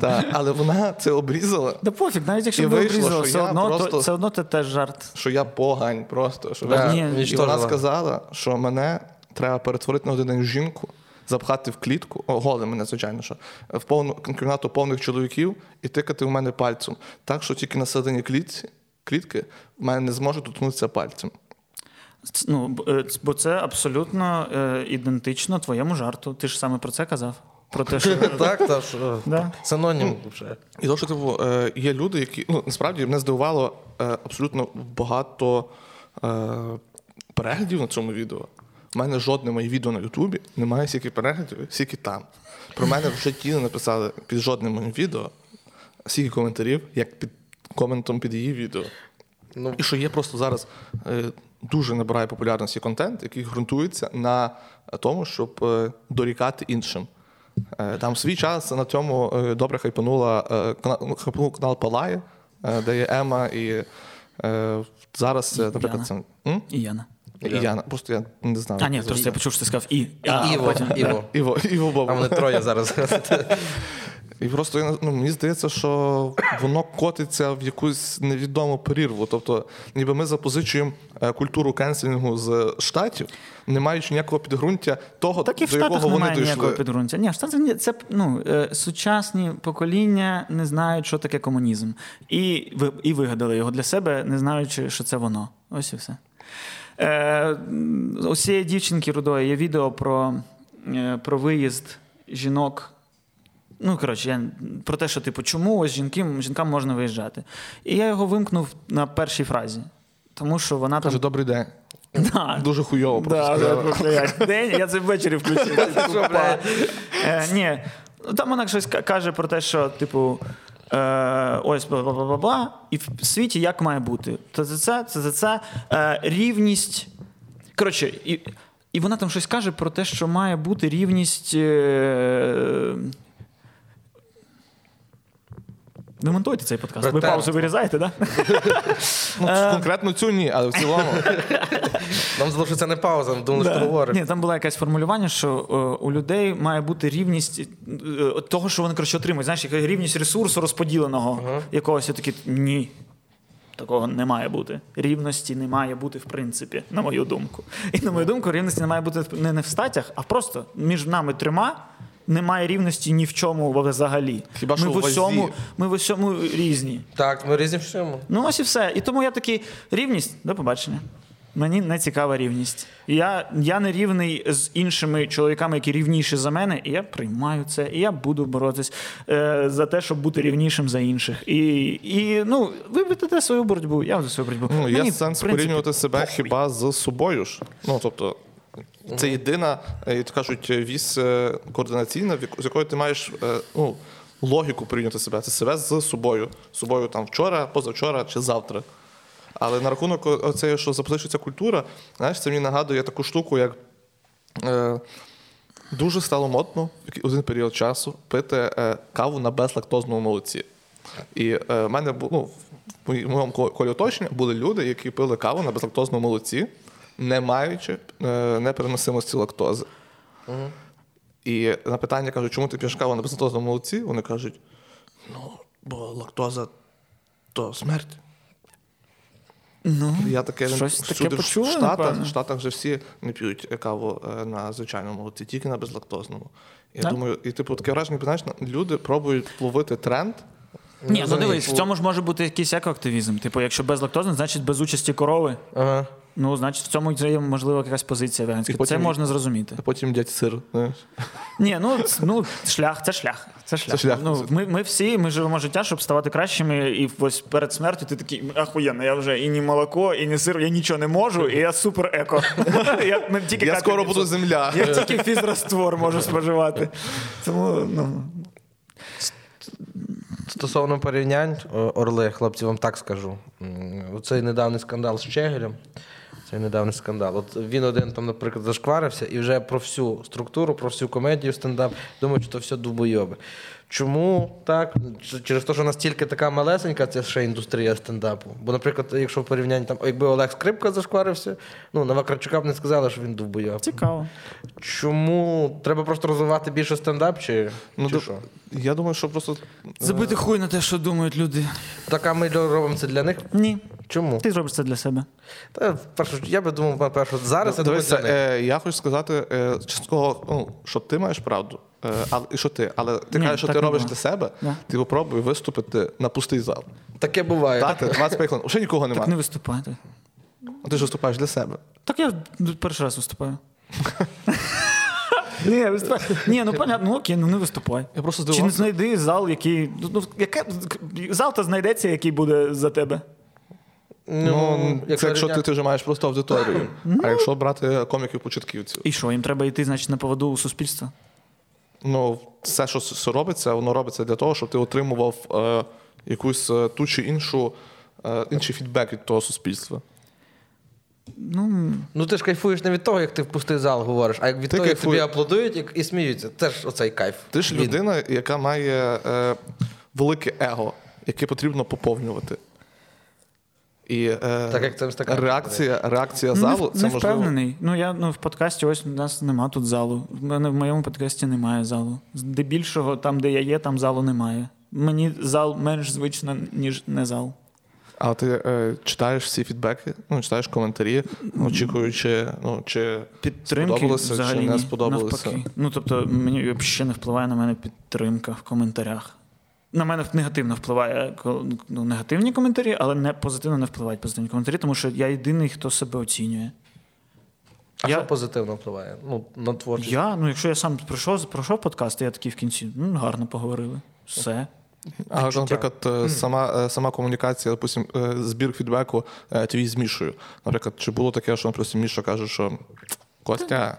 Так, але вона це обрізала, Да пофіг, навіть якщо б вийшло, все я одно, то, просто- все одно це теж жарт. що я погань просто. Що Да, Ні, і вона сказала, що мене треба перетворити на один жінку, запхати в клітку, о, голе мене, звичайно, що в повну кімнату повних чоловіків і тикати в мене пальцем. Так, що тільки на середині клітці, клітки в мене не зможе доткнутися пальцем. Ну, е, бо це абсолютно е, ідентично твоєму жарту. Ти ж саме про це казав. Про те, що (laughs) Так, та що Да. синонім вже. І то, що типу, е, є люди, які ну насправді мене здивувало е, абсолютно багато е, переглядів на цьому відео. У мене жодне моє відео на Ютубі немає стільки переглядів, скільки там. Про мене в житті не написали під жодним моїм відео, стільки коментарів, як під коментом під її відео. Ну, І що є просто зараз е, дуже набирає популярності контент, який ґрунтується на тому, щоб е, дорікати іншим. Е, там свій час на цьому е, добре хайпанула канал, ну, хайпанув канал Палає, де є Ема, і зараз, наприклад, це. М? і Яна. І Яна. Просто я не знаю. А, ні, просто я почув, що ти сказав і. і А, Іво, Іво. Іво, Іво Бобо. А вони троє зараз. (laughs) І просто ну, мені здається, що воно котиться в якусь невідому перірву. Тобто, ніби ми запозичуємо е, культуру кенселінгу з штатів, не маючи ніякого підґрунтя того, Так і в до Штатах якого вони немає ніякого дійшли. підґрунтя. Ні, в Штатах це ну, е, сучасні покоління не знають, що таке комунізм. І, і вигадали його для себе, не знаючи, що це воно. Ось і все. Е, у цієї дівчинки рудої є відео про, е, про виїзд жінок. Ну, коротше, я, про те, що типу, чому ось жінки, жінкам можна виїжджати. І я його вимкнув на першій фразі. Тому що вона там. Каже, добрий день. (laughs) Да. Дуже хуйово просто Да, сказала. просто як день, я це ввечері включив. Тупа. Е, Ні. там вона щось ка- каже про те, що, типу, е, ось бла бла бла бла бла, і в світі як має бути. Це це, це, це, це е, рівність. Коротше, і, і вона там щось каже про те, що має бути рівність. Е, ви монтуєте цей подкаст. Ви паузу вирізаєте, так? Ну, Е. конкретно цю ні, але в цілому. Нам здалося, що це не пауза, ми думали, що говориш. Ні, там було якесь формулювання, що е, у людей має бути рівність е, того, що вони коротше отримують. Знаєш, рівність ресурсу розподіленого якогось. Я такий, ні. Такого не має бути. Рівності не має бути, в принципі, на мою думку. І на мою думку, рівності не має бути не не в статях, а просто між нами трьома немає рівності ні в чому взагалі. Хіба що ми в в усьому, ми в усьому різні. Так, ми різні в всьому. Ну, ось і все. І тому я такий рівність, до побачення. Мені не цікава рівність. Я, я не рівний з іншими чоловіками, які рівніші за мене, і я приймаю це, і я буду боротись е, за те, щоб бути рівнішим за інших. І, і ну, ви ведете свою боротьбу, я веду свою боротьбу. Ну, є Мені, сенс принципі, порівнювати себе похуй. хіба з собою ж. Ну, тобто, це єдина, е, як кажуть, вісь е, координаційна, з якою ти маєш е, ну, логіку порівняти себе. Це себе з собою. З собою там вчора, позавчора чи завтра. Але на рахунок о- що запозичується культура, знаєш, це мені нагадує таку штуку, як е, дуже стало модно в один період часу пити е, каву на безлактозному молоці. І е, в мене ну, в моєму ко- колі оточення були люди, які пили каву на безлактозному молоці, не маючи е, непереносимості лактози. І на питання кажуть, чому ти п'єш каву на безлактозному молоці? Вони кажуть: ну, бо лактоза то смерть. Ну, Я таке щось таке всюди в почули, Штатах, в Штатах вже всі не п'ють каву е, на звичайному молоці, тільки на безлактозному. Я Так. думаю, і типу таке враження, знаєш, люди пробують ловити тренд. Ні, ну дивись, в цьому ж може бути якийсь екоактивізм. Типу, якщо безлактозний, значить без участі корови. Ага. Ну, значить, в цьому є можливо якась позиція веганська. Потім- Це можна зрозуміти. А потім дядь сир. Знаєш? Ні, ну, ну шлях, це шлях. Це шлях. шлях. Ну, ми, ми всі ми живемо життя, щоб ставати кращими, і ось перед смертю ти такий ахуєнно, я вже і ні молоко, і ні сир, я нічого не можу, і я супер еко. (laughs) Я, ну, тільки Я скоро буду земля. Я тільки фізраствор можу споживати. Тому, ну. Стосовно порівнянь, о, Орли, хлопці, вам так скажу. Оцей недавній скандал з Чегелем. Цей недавній скандал. От він один там, наприклад, зашкварився і вже про всю структуру, про всю комедію стендап думають, що це все дубойоби. Чому так? Через те, що настільки така малесенька це ще індустрія стендапу. Бо, наприклад, якщо в порівнянні там, якби Олег Скрипка зашкварився, ну на Вакарчука б не сказали, що він дубойоб. Цікаво. Чому треба просто розвивати більше стендап, чи, Ну, чи до- що? Я думаю, що просто Забити хуй на те, що думають люди. Так, а ми робимо це для них. Ні. Чому? Ти зробиш це для себе. Та, першу, я би думав, перше, зараз я думаю, Дивися, для них. е, я хочу сказати е, частково, ну, що ти маєш правду. Е, але, і що ти? Але ти Ні, кажеш, що ти робиш було. для себе, Да. ти попробуй виступити на пустий зал. Таке буває. Дати 25 хвилин. Ще нікого Так не немає. виступайте. А ти ж виступаєш для себе. Так я перший раз виступаю. (laughs) Ні, виступаю. Ні, ну понятно, ну окей, ну не виступай. Я просто Чи не знайди зал, який. Ну, ну, яке, зал то знайдеться, який буде за тебе. Ну, як це якщо ти, ти вже маєш просто аудиторію. А якщо брати коміків-початківців, І що, їм треба йти, значить, на поводу у суспільства? ну все, що робиться, воно робиться для того, щоб ти отримував е, якусь е, ту чи іншу, е, інший фідбек від того суспільства. Ну, Ну ти ж кайфуєш не від того, як ти в пустий зал говориш, а як від Ти того, як тобі аплодують і, і сміються. Це ж оцей кайф. Ти ж Він. людина, яка має е, велике его, яке потрібно поповнювати. І е, Так, як це в стакані. реакція, реакція залу в- це не можливо. впевнений. Ну, я ну, в подкасті ось у нас нема тут залу. В мене в моєму подкасті немає залу. Здебільшого, там, де я є, там залу немає. Мені зал менш звично, ніж не зал. А ти е, читаєш всі фідбеки, ну, читаєш коментарі, очікуючи, ну, чи Підтримки сподобалося, взагалі чи не сподобалося. Навпаки. Ну, тобто, мені взагалі не впливає на мене підтримка в коментарях. На мене негативно впливає ну, негативні коментарі, але не позитивно не впливають позитивні коментарі, тому що я єдиний, хто себе оцінює. А Я- що позитивно впливає? Ну, на творчість. Я, ну якщо я сам пройшов, пройшов подкаст, я такий в кінці, ну, гарно поговорили. Все. А, наприклад, е, сама, е, сама комунікація, допустим, е, збір фідбеку твій з Мішою. Наприклад, чи було таке, що, наприклад, Міша каже, що Костя,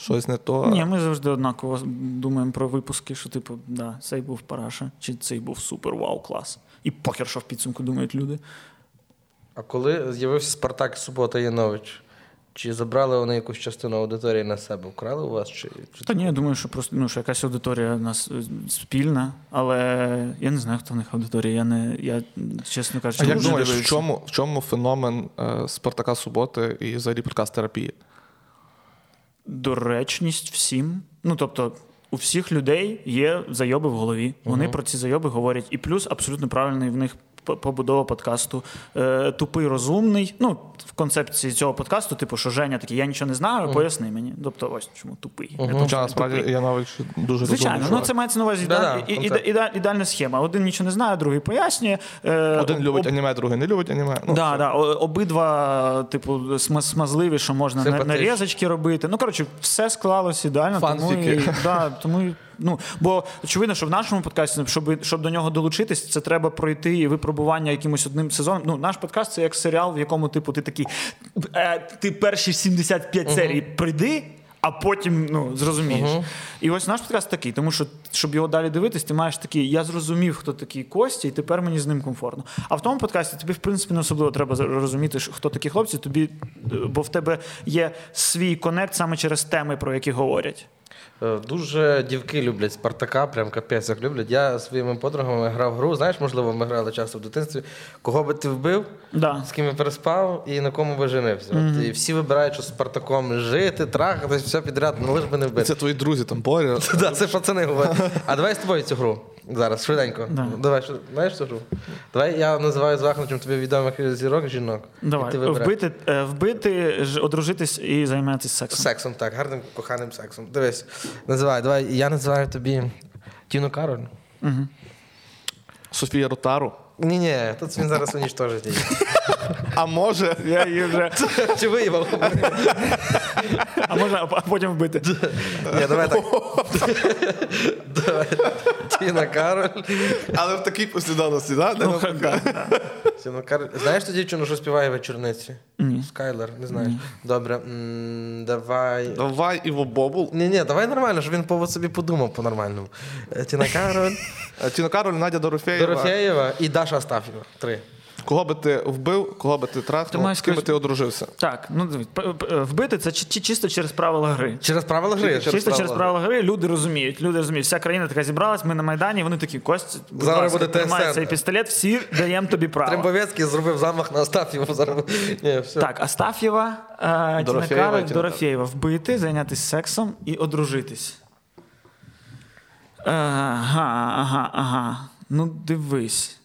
щось не то. Ні, ми завжди однаково думаємо про випуски, що, типу, да, цей був параша, чи цей був супер вау клас. І похер, що в підсумку думають люди. А коли з'явився Спартак Субота Янович, чи забрали вони якусь частину аудиторії на себе? Вкрали у вас? Чи, чи... Та ні, я думаю, що просто ну, що якась аудиторія у нас е, спільна, але я не знаю, хто в них аудиторія. Я не я чесно кажучи, А як думаєш, в чому, в чому феномен е, Спартака Суботи і взагалі подкаст терапії? Доречність всім. Ну тобто, у всіх людей є зайоби в голові. Вони про ці зайоби говорять. І плюс абсолютно правильний в них побудова подкасту. Е, тупий розумний. Ну, в концепції цього подкасту, типу, що Женя такий, я нічого не знаю, поясни мені. Тобто, ось чому тупий. Я насправді Янович дуже Звичайно, ну це мається на увазі ідеальна схема. Один нічого не знає, другий пояснює. Е, Один об- любить аніме, другий не любить аніме. Ну, да, да, обидва, типу, сма- смазливі, що можна нарізочки робити. Ну, коротше, все склалось ідеально. Тому Фанфіки. і, да, тому і, ну, бо очевидно, що в нашому подкасті, щоб, щоб до нього долучитись, це треба пройти випробування якимось одним сезоном. Ну, наш подкаст це як серіал, в якому, типу, ти такий, е, ти перші 75 серій прийди. А потім ну зрозумієш. І ось наш подкаст такий, тому що щоб його далі дивитись, ти маєш такий, я зрозумів, хто такий Костя, і тепер мені з ним комфортно. А в тому подкасті тобі, в принципі, не особливо треба за- розуміти, хто такі хлопці, тобі, е, бо в тебе є свій конект саме через теми, про які говорять. Е, Дуже дівки люблять Спартака, прям капець як люблять. Я зі своїми подругами грав гру. Знаєш, можливо, ми грали часто в дитинстві. Кого би ти вбив, Да. з ким я переспав і на кому би женився. От, і всі вибирають, що з Спартаком жити, трахатись, все підряд, ну лиш би не вбити. Це твої друзі там поряд. (laughs) Да, це пацани говорять. А давай з тобою цю гру. Зараз, швиденько. Да. Давай, що- знаєш що? Давай я називаю з Вахнучем тобі відомих зірок жінок. і Давай, ти вбити, е, вбити, одружитись і займатися сексом. Сексом, так, гарним коханим сексом. Дивись, називай, давай, я називаю тобі Тіну Кароль. Софія Ротару. Ні, ні, тут він зараз унічтожить її. А може, Я її вже, Чи виїбав? а можна а потім вбити. Ні, давай так. Давай. Тіна Кароль. але в такій послідовності, Ну, да. Тіна Кароль. Знаєш ту дівчину, що співає вечорниці? Скайлер, не знаєш. Добре. Давай. Давай Іво Бобул. Ні, ні, давай нормально, щоб він по собі подумав по-нормальному. Е, Тіна Кароль, Е, Тіно Кароль, Надя Дорофєєва. Дорофєєва і Даша Астафєва. Три. Кого би ти вбив, кого би ти трахнув, маєш з ким би ти одружився? Так, ну п- вбити це чи- чи- чисто через правила гри. Через правила гри. Через Чисто правила через правила гри люди розуміють. Люди розуміють, вся країна така зібралась, ми на Майдані, вони такі, Кость, будь Зараз ласка, буде тримай цей пістолет, всі даємо тобі право. Трембовецький зробив замах на Астафєву. Зараз. (laughs) Ні, все. Так, Астаф'єва, е, Тіна Дорофєєва, Кароль, Дорофєєва. Вбити, зайнятися сексом і одружитись. Е, Ага, ага, ага. Ну, дивись.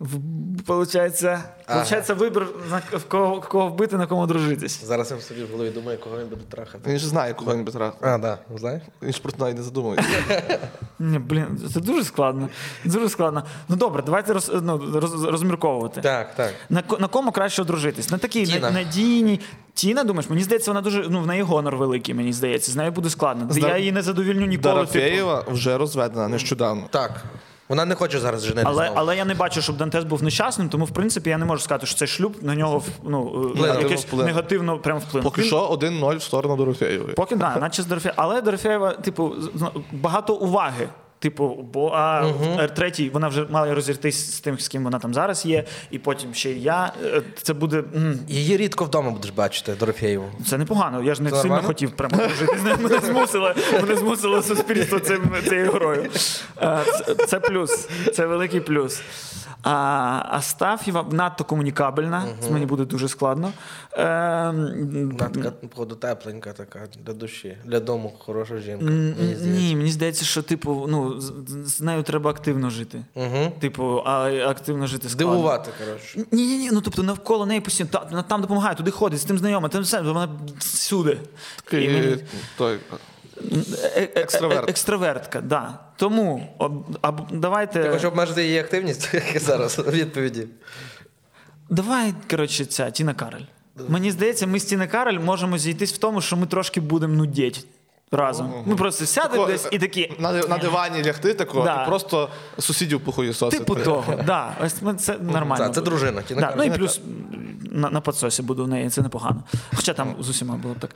В- Получається, получається вибір, на в кого, кого вбити, на кому одружитись. Зараз я в собі в голові думаю, кого він буде трахати. Він ж знає, кого він би трахнув. А, да. знаєш? Він ж про навіть не задумується. (laughs) Ні, блін, це дуже складно. Дуже складно. Ну добре, давайте роз, ну, роз, розмірковувати. Так, так. На, на кому краще одружитись? На такій Тіна. надійній. Тіна, думаєш, мені здається, вона дуже. Ну, в неї гонор великий, мені здається. З нею буде складно. Зна- Я її не задовільню ніколи. Типу. Дорофєєва вже розведена нещодавно. Так. Вона не хоче зараз женитися. Але, знову. але я не бачу, щоб Дантес був нещасним, тому в принципі я не можу сказати, що цей шлюб на нього ну, е, якесь Вплине. негативно прям вплинув. Поки Він- що 1-0 в сторону Дорофєєвої. Поки да, наче з Дорофєєва. Але Дорофєєва, типу, багато уваги. Типу, бо а угу. третій вона вже мала розіртись з тим, з ким вона там зараз є, і потім ще й я. Е, Це буде. Її рідко вдома будеш бачити, Дорофєєву. Це непогано. Я ж не Це сильно нормально? хотів прямо жити. Мене змусило, мене змусило суспільство цим, цією грою. Е, Це, це плюс. Це великий плюс. А Астаф'єва надто комунікабельна. Це мені буде дуже складно. Е, Вона така, така для душі, для дому хороша жінка. Мені здається. ні, мені здається, що типу, ну, з, з нею треба активно жити. Угу. Типу, а активно жити складно. Дивувати, коротше. Ні, ні, ні, ну тобто навколо неї постійно там допомагає, туди ходить, з тим знайома, тим все, вона всюди. І мені- той, Екстраверт. е- Екстравертка, да. Тому об, аб, давайте. Ти хочеш обмежити її активність (laughs) як зараз в відповіді. Давай, коротше, ця Тіна Кароль. Мені здається, ми з Тіна Кароль можемо зійтись в тому, що ми трошки будемо нудіть разом. Ми просто сядемо Тако, десь і такі. на, на дивані лягти тако, Да. і просто сусідів похуєсосити. Типу того, (laughs) да, ось ми- це нормально. Це, це дружина. Да, ну і плюс на, на подсосі буду в неї, це непогано. Хоча там з усіма було б так.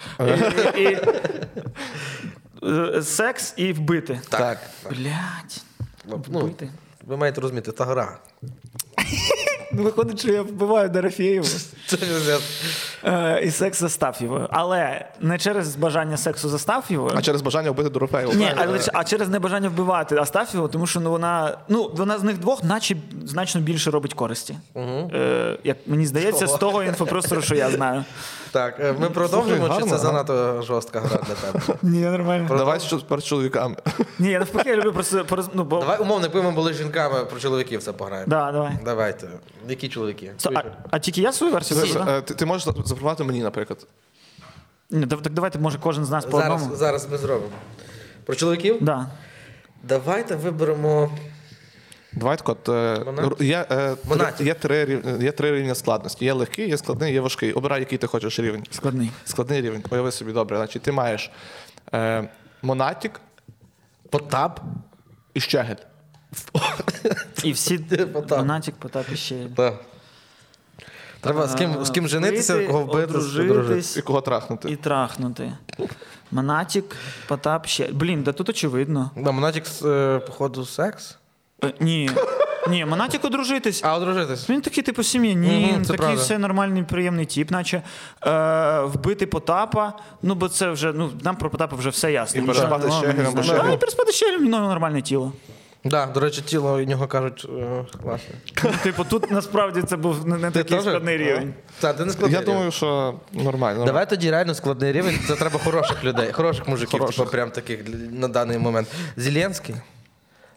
І, і, е, секс і вбити. Так. Блять. Ну, Вбити. ви маєте розуміти, та гра. Ну, виходить, що я вбиваю Дорофєєву. (laughs) Це Е, і секс застав його. Але не через бажання сексу застав його. А через бажання вбити Дорофеєву. Ні, але а через небажання вбивати Астафєву, тому що ну вона ну вона з них двох, наче значно більше робить користі. Е, як мені здається, з того інфопростору, що я знаю. (laughs) Так, е, ми продовжимо, чи гарно, це занадто жорстка гра для тебе? (laughs) Ні, нормально. Давай що перед чоловіками. Ні, я навпаки, я люблю просто пороз... ну, бо... Давай умовно, якби ми були жінками, про чоловіків це пограємо. Да, давай. Давайте. Які чоловіки? Сто- А, а тільки я свою версію да? е, ти, ти можеш запропонувати мені, наприклад. Ні, так давайте, може, кожен з нас по Зараз, одному. зараз ми зробимо. Про чоловіків? Да. Давайте виберемо. Давай так от. е, Є, е, три- є, три, є три рівня складності. Є легкий, є складний, є важкий. Обирай, який ти хочеш рівень. Складний. Складний рівень. Уяви собі добре. Значить, ти маєш е, монатік Потап. і щегель. І всі (laughs) Потап. Монатік, Потап і ще. Так. Треба з ким, з ким женитися, кого вбити, одружитись. І кого трахнути. І трахнути. Монатік, Потап ще. Блін, да тут очевидно. Да, Монатік, з, е, походу, секс. Е, ні. Ні, Монатік одружитись. А, одружитись. Він такий, типу, сім'янин, Мгм, це такий правда. все нормальний, приємний тіп, наче е, вбити Потапа. Ну, бо це вже, ну, нам про Потапа вже все ясно. І переспати з. Щегель- А, і переспати з ну, нормальне тіло. Да, до речі, тіло у нього кажуть е, класне. Ну, Типу, тут насправді це був не, не такий складний рівень. Так, ти не складний Я рівень. думаю, що нормально. Давай тоді реально складний рівень. Це треба хороших людей, хороших мужиків, Хороших. типу, прям таких на даний момент. Зеленський.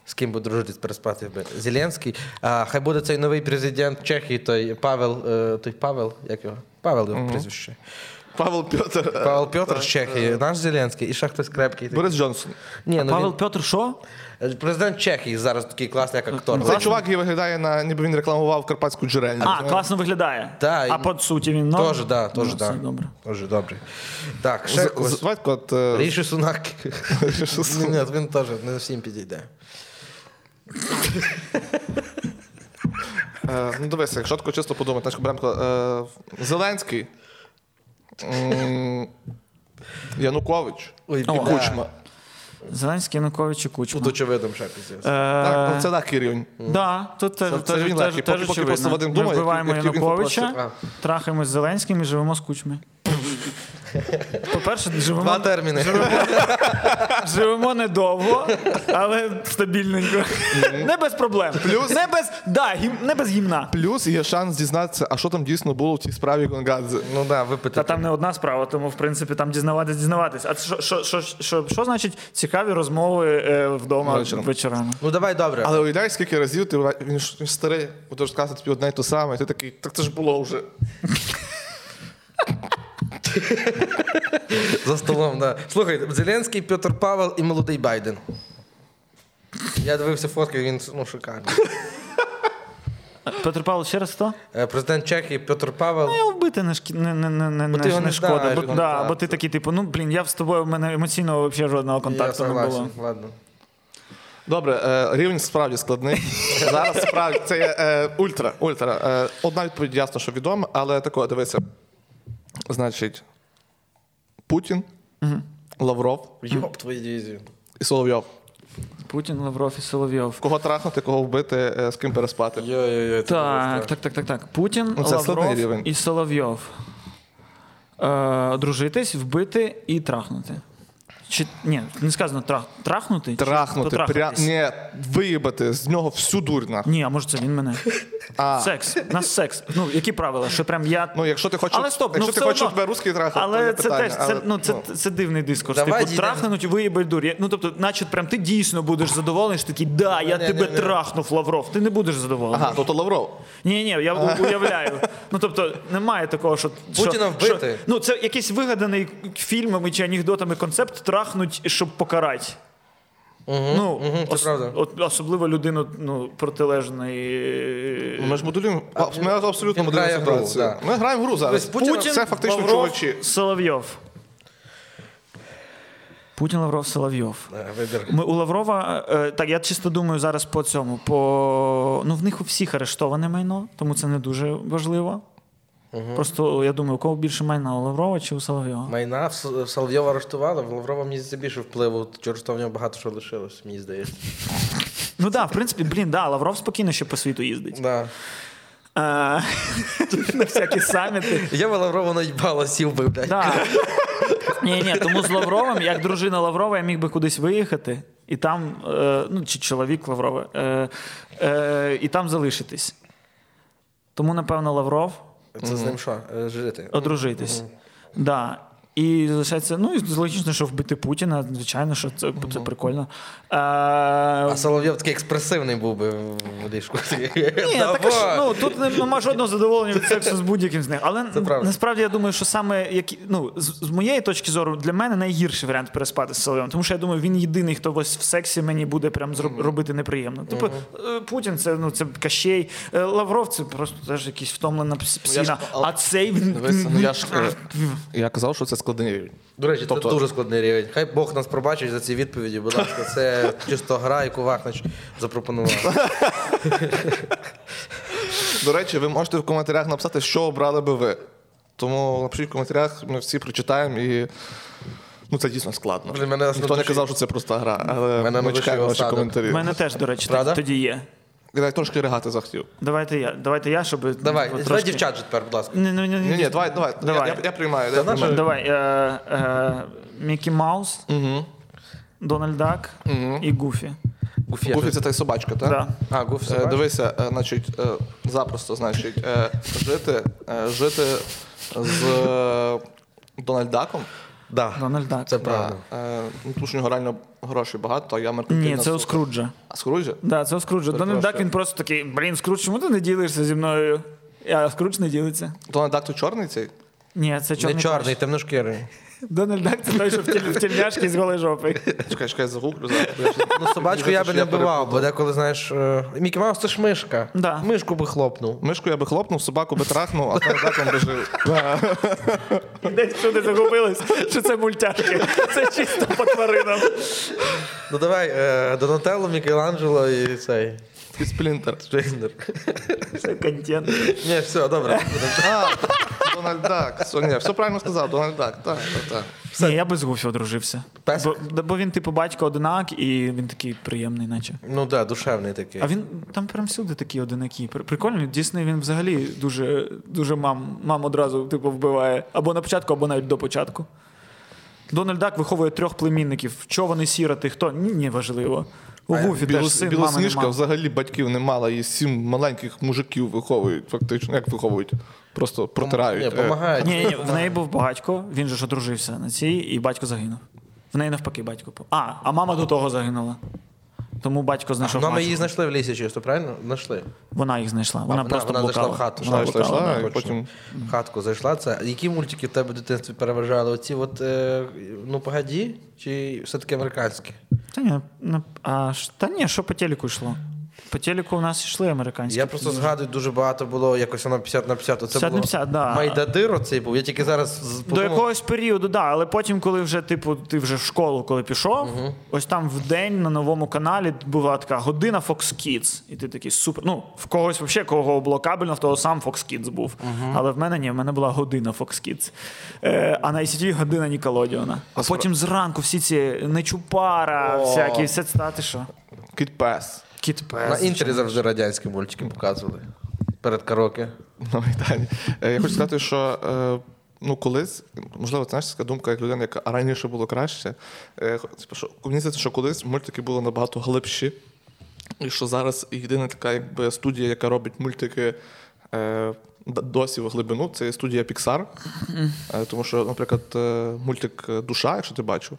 З ким би дружитись, переспати би. Зеленський. А, хай буде цей новий президент Чехії, той Павел, е, той Павел, як його? Павел його прізвище. Павел Петр. е, Павел Петр з Чехії, наш Зеленський, і ще хтось крепкий. Борис Джонсон. Ні, ну Павел він- Петр, що? е, президент Чехії зараз такий класний, як актор. Цей чувак який виглядає на ніби він рекламував карпатську джерельну. А, класно виглядає. Да, а і- по суті він норм? Тоже, да, тоже, Ну, да. добре. Дуже добре. Так, ще З- е, Ріші Сунак. (laughs) Ріші Сунак. Ні, він теж не всім підійде. Е, ну дивися, якщо тако чисто подумати, е, Зеленський, Янукович Ой, і. Кучма. Зеленський, Янукович і Кучма. Тут очевидно ще піздець. Так, ну, це легкий рівень. Да, тут теж, Це- він теж, легкий. теж Поки- просто Вадим Ми думає, вбиваємо які він Януковича, трахаємось з Зеленським і живемо з Кучми. По-перше, живемо, Два терміни. живемо недовго, але стабільненько. Не без проблем. Плюс- Не без, да, гім, не без гімна. Плюс є шанс дізнатися, а що там дійсно було в тій справі Гонгадзе. Ну да, випити. Та там не одна справа, тому в принципі там дізнаватись, дізнаватись. А що, що, що, що, що значить цікаві розмови е, вдома Вечором. вечорами? Ну давай добре. Але уявляєш, скільки разів ти він ж старий, буде розказувати тобі одне й те саме, і ти такий, так це ж було вже. (laughs) (laughs) За столом, да. Слухай, Зеленський, Петр Павел і молодий Байден. Я дивився фотки, він ну, шикарний. (laughs) Петр Павлович, ще раз хто? Е, Президент Чехії Петр Павел. Ну, його вбити не, шкі... не, не, не, не, ти не, його не шкода. знаєш, Бо, да, так, бо ти такий, типу, ну блін, я з тобою, в мене емоційного взагалі жодного Я контакту не було. согласен, ладно. Добре, е, рівень справді складний. (laughs) Зараз справді це є е, ультра. ультра. Е, одна відповідь ясно, що відома, але тако, дивися. Значить, Путін, Лавров Йоп, твої дізі. і Соловйов. Путін, Лавров і Соловйов. Кого трахнути, кого вбити, е, з ким переспати. Йо-йо-йо, Так, так, так, так, так. Путін, Ну, це Лавров рівень. і Соловйов. Е, дружитись, вбити і трахнути. Чи ні, не сказано трах, трахнути? чи пря... Ні, виїбати з нього всю дурь нахуй. Ні, а може це він мене. А. Секс. У нас секс. Ну, які правила? Що прям я. Ну, якщо ти хочеш, Але стоп, якщо ну, ти хочеш, одно. тебе русський трахав, то Але не це питання. теж це, Але, ну, це, це дивний дискурс. Давай типу, трахнуть, виїбать дурь. Я- Ну, тобто, наче прям ти дійсно будеш задоволений, що такий, да, я Ні-ні-ні. тебе трахнув, Лавров. Ти не будеш задоволений. Ага, то то Лавров. Ні, ні, я у- уявляю. Ну тобто немає такого, що Путіна що, вбити. Що, ну це якийсь вигаданий фільмами чи анекдотами концепт трахнуть, щоб покарати. ну, мгм, це правда. От, особливо людину ну, протилежної. Ми ж моделюємо. А, Ми абсолютно він моделюємо гру, ситуацію. да. Ми граємо в гру зараз. Тобто Путіна- це фактично Лавров, чувачі. Соловйов. Путін Лавров Соловйов. Е, Вибір. Ми у Лаврова, е, так я чисто думаю зараз по цьому. По, ну, в них у всіх арештоване майно, тому це не дуже важливо. Просто я думаю, у кого більше майна у Лаврова чи у Соловйова? Майна в Соловйова арештували, в Лаврова мені здається більше впливу, через то в нього багато що лишилось, мені здається. Ну так, в принципі, блін, да, Лавров спокійно ще по світу їздить. Да. Е, (laughs) На всякі саміти. Я би Лаврова наїбала, сів би, блядь. Да. Ні, ні, тому з Лавровим, як дружина Лаврова, я міг би кудись виїхати, і там, е, ну, чи чоловік Лаврова, е, і там залишитись. Тому, напевно, Лавров Це з ним що? Е, Жити. одружитись. Да. І залишається, ну, і логічно, що вбити Путіна, звичайно, що це, це прикольно. А Соловйов такий експресивний був би в ліжку. Ні, так, а (laughs) що, ну, тут нема жодного задоволення від сексу з будь-яким з них. Але насправді я думаю, що саме які, ну, з, з моєї точки зору, для мене найгірший варіант переспати з Соловйовим. Тому що я думаю, він єдиний, хто ось в сексі мені буде прям зроб- робити неприємно. Типу, е, Путін це, ну, це Кащей, е, Лавров це просто теж якийсь втомлена пс- Ну, ж- псина. А цей він. Ну я ж е, (laughs) я казав, що це складний рівень. До речі, Тобто- це дуже складний рівень. Хай Бог нас пробачить за ці відповіді, будь ласка. Це чисто гра, яку Вахнич запропонував. До речі, ви можете в коментарях написати, що обрали би ви. Тому напишіть в коментарях, ми всі прочитаємо і. Ну, це дійсно складно. Блін, мене Ніхто не казав, що це проста гра, але Мене ми чекаємо ваші коментарі. У мене теж, до речі, Правда? тоді є. Я трошки ригати захотів. Давайте я, давайте я, щоб. Давай, трошки- давай дівчат же тепер, будь ласка. Ні, ні, ні, Ні, ні, давай, давай. Давай. Я, я, я приймаю. Я наша- приймаю. Давай. Е, е, Мікі Маус, Угу. Дональд Дак і Гуфі. Гуфі. Гуфі це та й собачка, так? Да. А, Гуфі Е. Дивися, е, значить, е, запросто, значить, е, жити, е, жити з е, Дональдаком. Да. Дональд Дак. Це правда. Е, ну, тому що у нього реально грошей багато, а я меркантильна Ні, це у Скруджа. А Скруджа? Да, це у Скруджа. Дональд Дак він просто такий, блін, Скрудж, чому ти не ділишся зі мною? А Скрудж не ділиться. Дональдак то чорний цей? Ні, це чорний. Не чорний, темношкірий. Дональд Дак це той, що в тіль- в тільняшки з голої жопи. Чекай, чекай, загуглю зараз. Ну, собачку я би не вбивав, бо деколи, знаєш, е, Мікі Маус це ж мишка. Да. Мишку би хлопнув. Мишку я би хлопнув, собаку би трахнув, а Дональдаком би жив. Десь що загубились, що це мультяшки. Це чисто по тваринам. Ну давай, е, Донателло, Мікеланджело і цей. Сплінтер. Джейндер. Це контент. Ні, все, добре. А, Дональд Дак. Все, ні, все правильно сказав, Дональд Дак. Так, так, так. Ні, я би з Гуфі одружився. Песик? Бо, бо він, типу, батько одинак, і він такий приємний, наче. Ну так, да, душевний такий. А він там прям всюди такі одинаки. При- Прикольно, Дійсний він взагалі дуже, дуже мам, мам одразу типу, вбиває. Або на початку, або навіть до початку. Дональд Дак виховує трьох племінників. Що вони сіроти, хто? Ні, не важливо. У Гуфі теж син, мами Білосніжка нема. взагалі батьків не мала, і сім маленьких мужиків виховують, фактично. Як виховують? Просто протирають. Ні, помагають. Ні, ні, в неї (laughs) був батько, він же ж одружився на цій, і батько загинув. В неї навпаки батько. по- А, а мама до того загинула. Тому батько знайшов. Ну, ми її знайшли в лісі чисто, правильно? Знайшли. Вона їх знайшла. Вона, вона- просто вона зайшла в хату, Вона зайшла, блукала, зайшла, да. і потім В хатку зайшла. Це. Які мультики в тебе в дитинстві переважали? Оці от, е, ну, погоді, чи все-таки американські? Та ні, на- а, та ні, що по телеку йшло? По телеку у нас йшли американські. Я просто згадую, дуже багато було якось воно 50 на 50. Це 50 на було 50, да. Майдадир оцей був. Я тільки зараз з- До якогось періоду, да, але потім, коли вже, типу, ти вже в школу, коли пішов, ось там в день на новому каналі була така година Fox Kids. І ти такий супер. Ну, в когось взагалі, кого було кабельно, в того сам Fox Kids був. Але в мене ні, в мене була година Fox Kids. Е, а на ICTV година Ніколодіона. А потім зранку всі ці Нечупара, О. всякі, все це та ти що? Кіт Пес. Кіт Пес. на інтері завжди радянські мультики показували. Перед караоке. На Майдані. Е, Я хочу сказати, що е, ну, колись, можливо, це знаєш, така думка, як людина, яка раніше було краще. Е, типу, що, Мені здається, що колись мультики були набагато глибші. І що зараз єдина така якби, студія, яка робить мультики е, досі в глибину, це студія Pixar. Е, тому що, наприклад, мультик Душа, якщо ти бачив.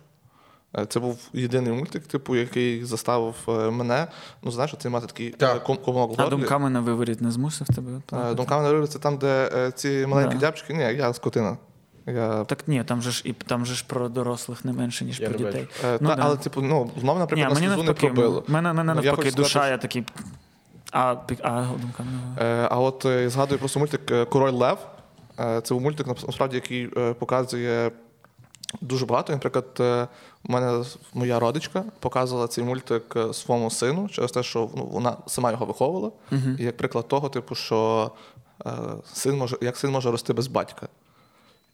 Е, Це був єдиний мультик, типу, який заставив е, мене, ну знаєш, це мати такий Так. е, комок А думками на виворіт не змусив тебе? Думками на це там, де ці маленькі Да. дябчики. Ні, я скотина. Я, Так ні, там же ж і там же ж про дорослих не менше, ніж Я про дітей. е, Ну, та, да. Але, типу, ну, знову, Ні, наприклад, на мені слізу не навпаки, пробило. мене, мене Ну, навпаки душа, сказати, я такий. А, а думками не Е, А от я згадую просто мультик Король Лев. Це був мультик, насправді, який показує дуже багато. Наприклад, е, у мене моя родичка показувала цей мультик е, своєму сину через те, що ну, вона сама його виховувала. І як приклад того, типу, що е, син може, як син може рости без батька.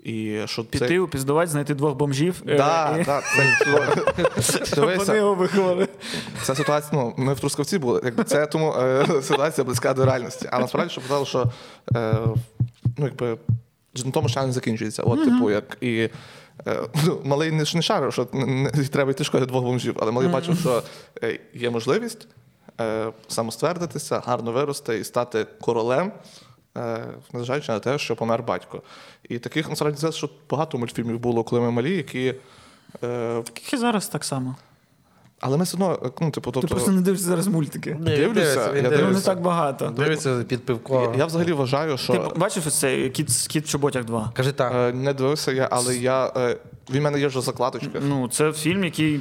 І що Піти це... упіздувати, знайти двох бомжів. е, Да, і- да, це, (laughs) вони його виховали. Ця ситуація, ну, ми в Трускавці були, якби це тому е, (laughs) ситуація близька до реальності. А насправді, що казали, що е, ну, якби, на тому що не закінчується. От, типу, як і е, ну, малий не, ж не шарив, що не, треба йти шкоди двох бомжів, але малий бачив, що е, є можливість е, самоствердитися, гарно вирости і стати королем. е, Незважаючи на те, що помер батько. І таких насправді що багато мультфільмів було, коли ми малі, які. Е, Таких і зараз так само. Але ми все одно, ну, типу, Ти тобто, просто не дивишся зараз мультики. Ні, Дивлюся, я Ну, не так багато. Дивиться під пивко. Я взагалі вважаю, що Ти бачив ось цей кіт, кіт в чоботях 2? Кажи так. е, не дивився я, але я е, він в мене є вже закладочка. Ну, це фільм, який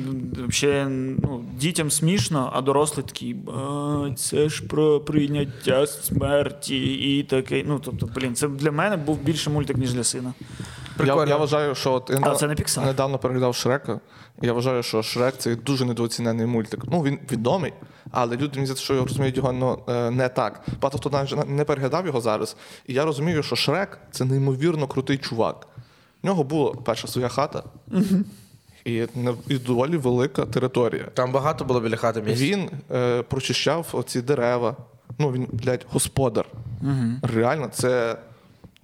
ще ну, дітям смішно, а дорослі такі, бать, це ж про прийняття смерті і таке. Ну, тобто, блін, це для мене був більше мультик, ніж для сина. Я, Прикольно. я вважаю, що от, я Але це не Pixar. недавно переглядав Шрека. Я вважаю, що Шрек це дуже недооцінений мультик. Ну він відомий, але люди мені що розуміють його ну, е, не так. Багато хто навіть не переглядав його зараз. І я розумію, що Шрек це неймовірно крутий чувак. В нього була перша своя хата. І, і доволі велика територія. Там багато було біля хати місць. Він е, прочищав оці дерева. Ну, він, блядь, господар. Реально, це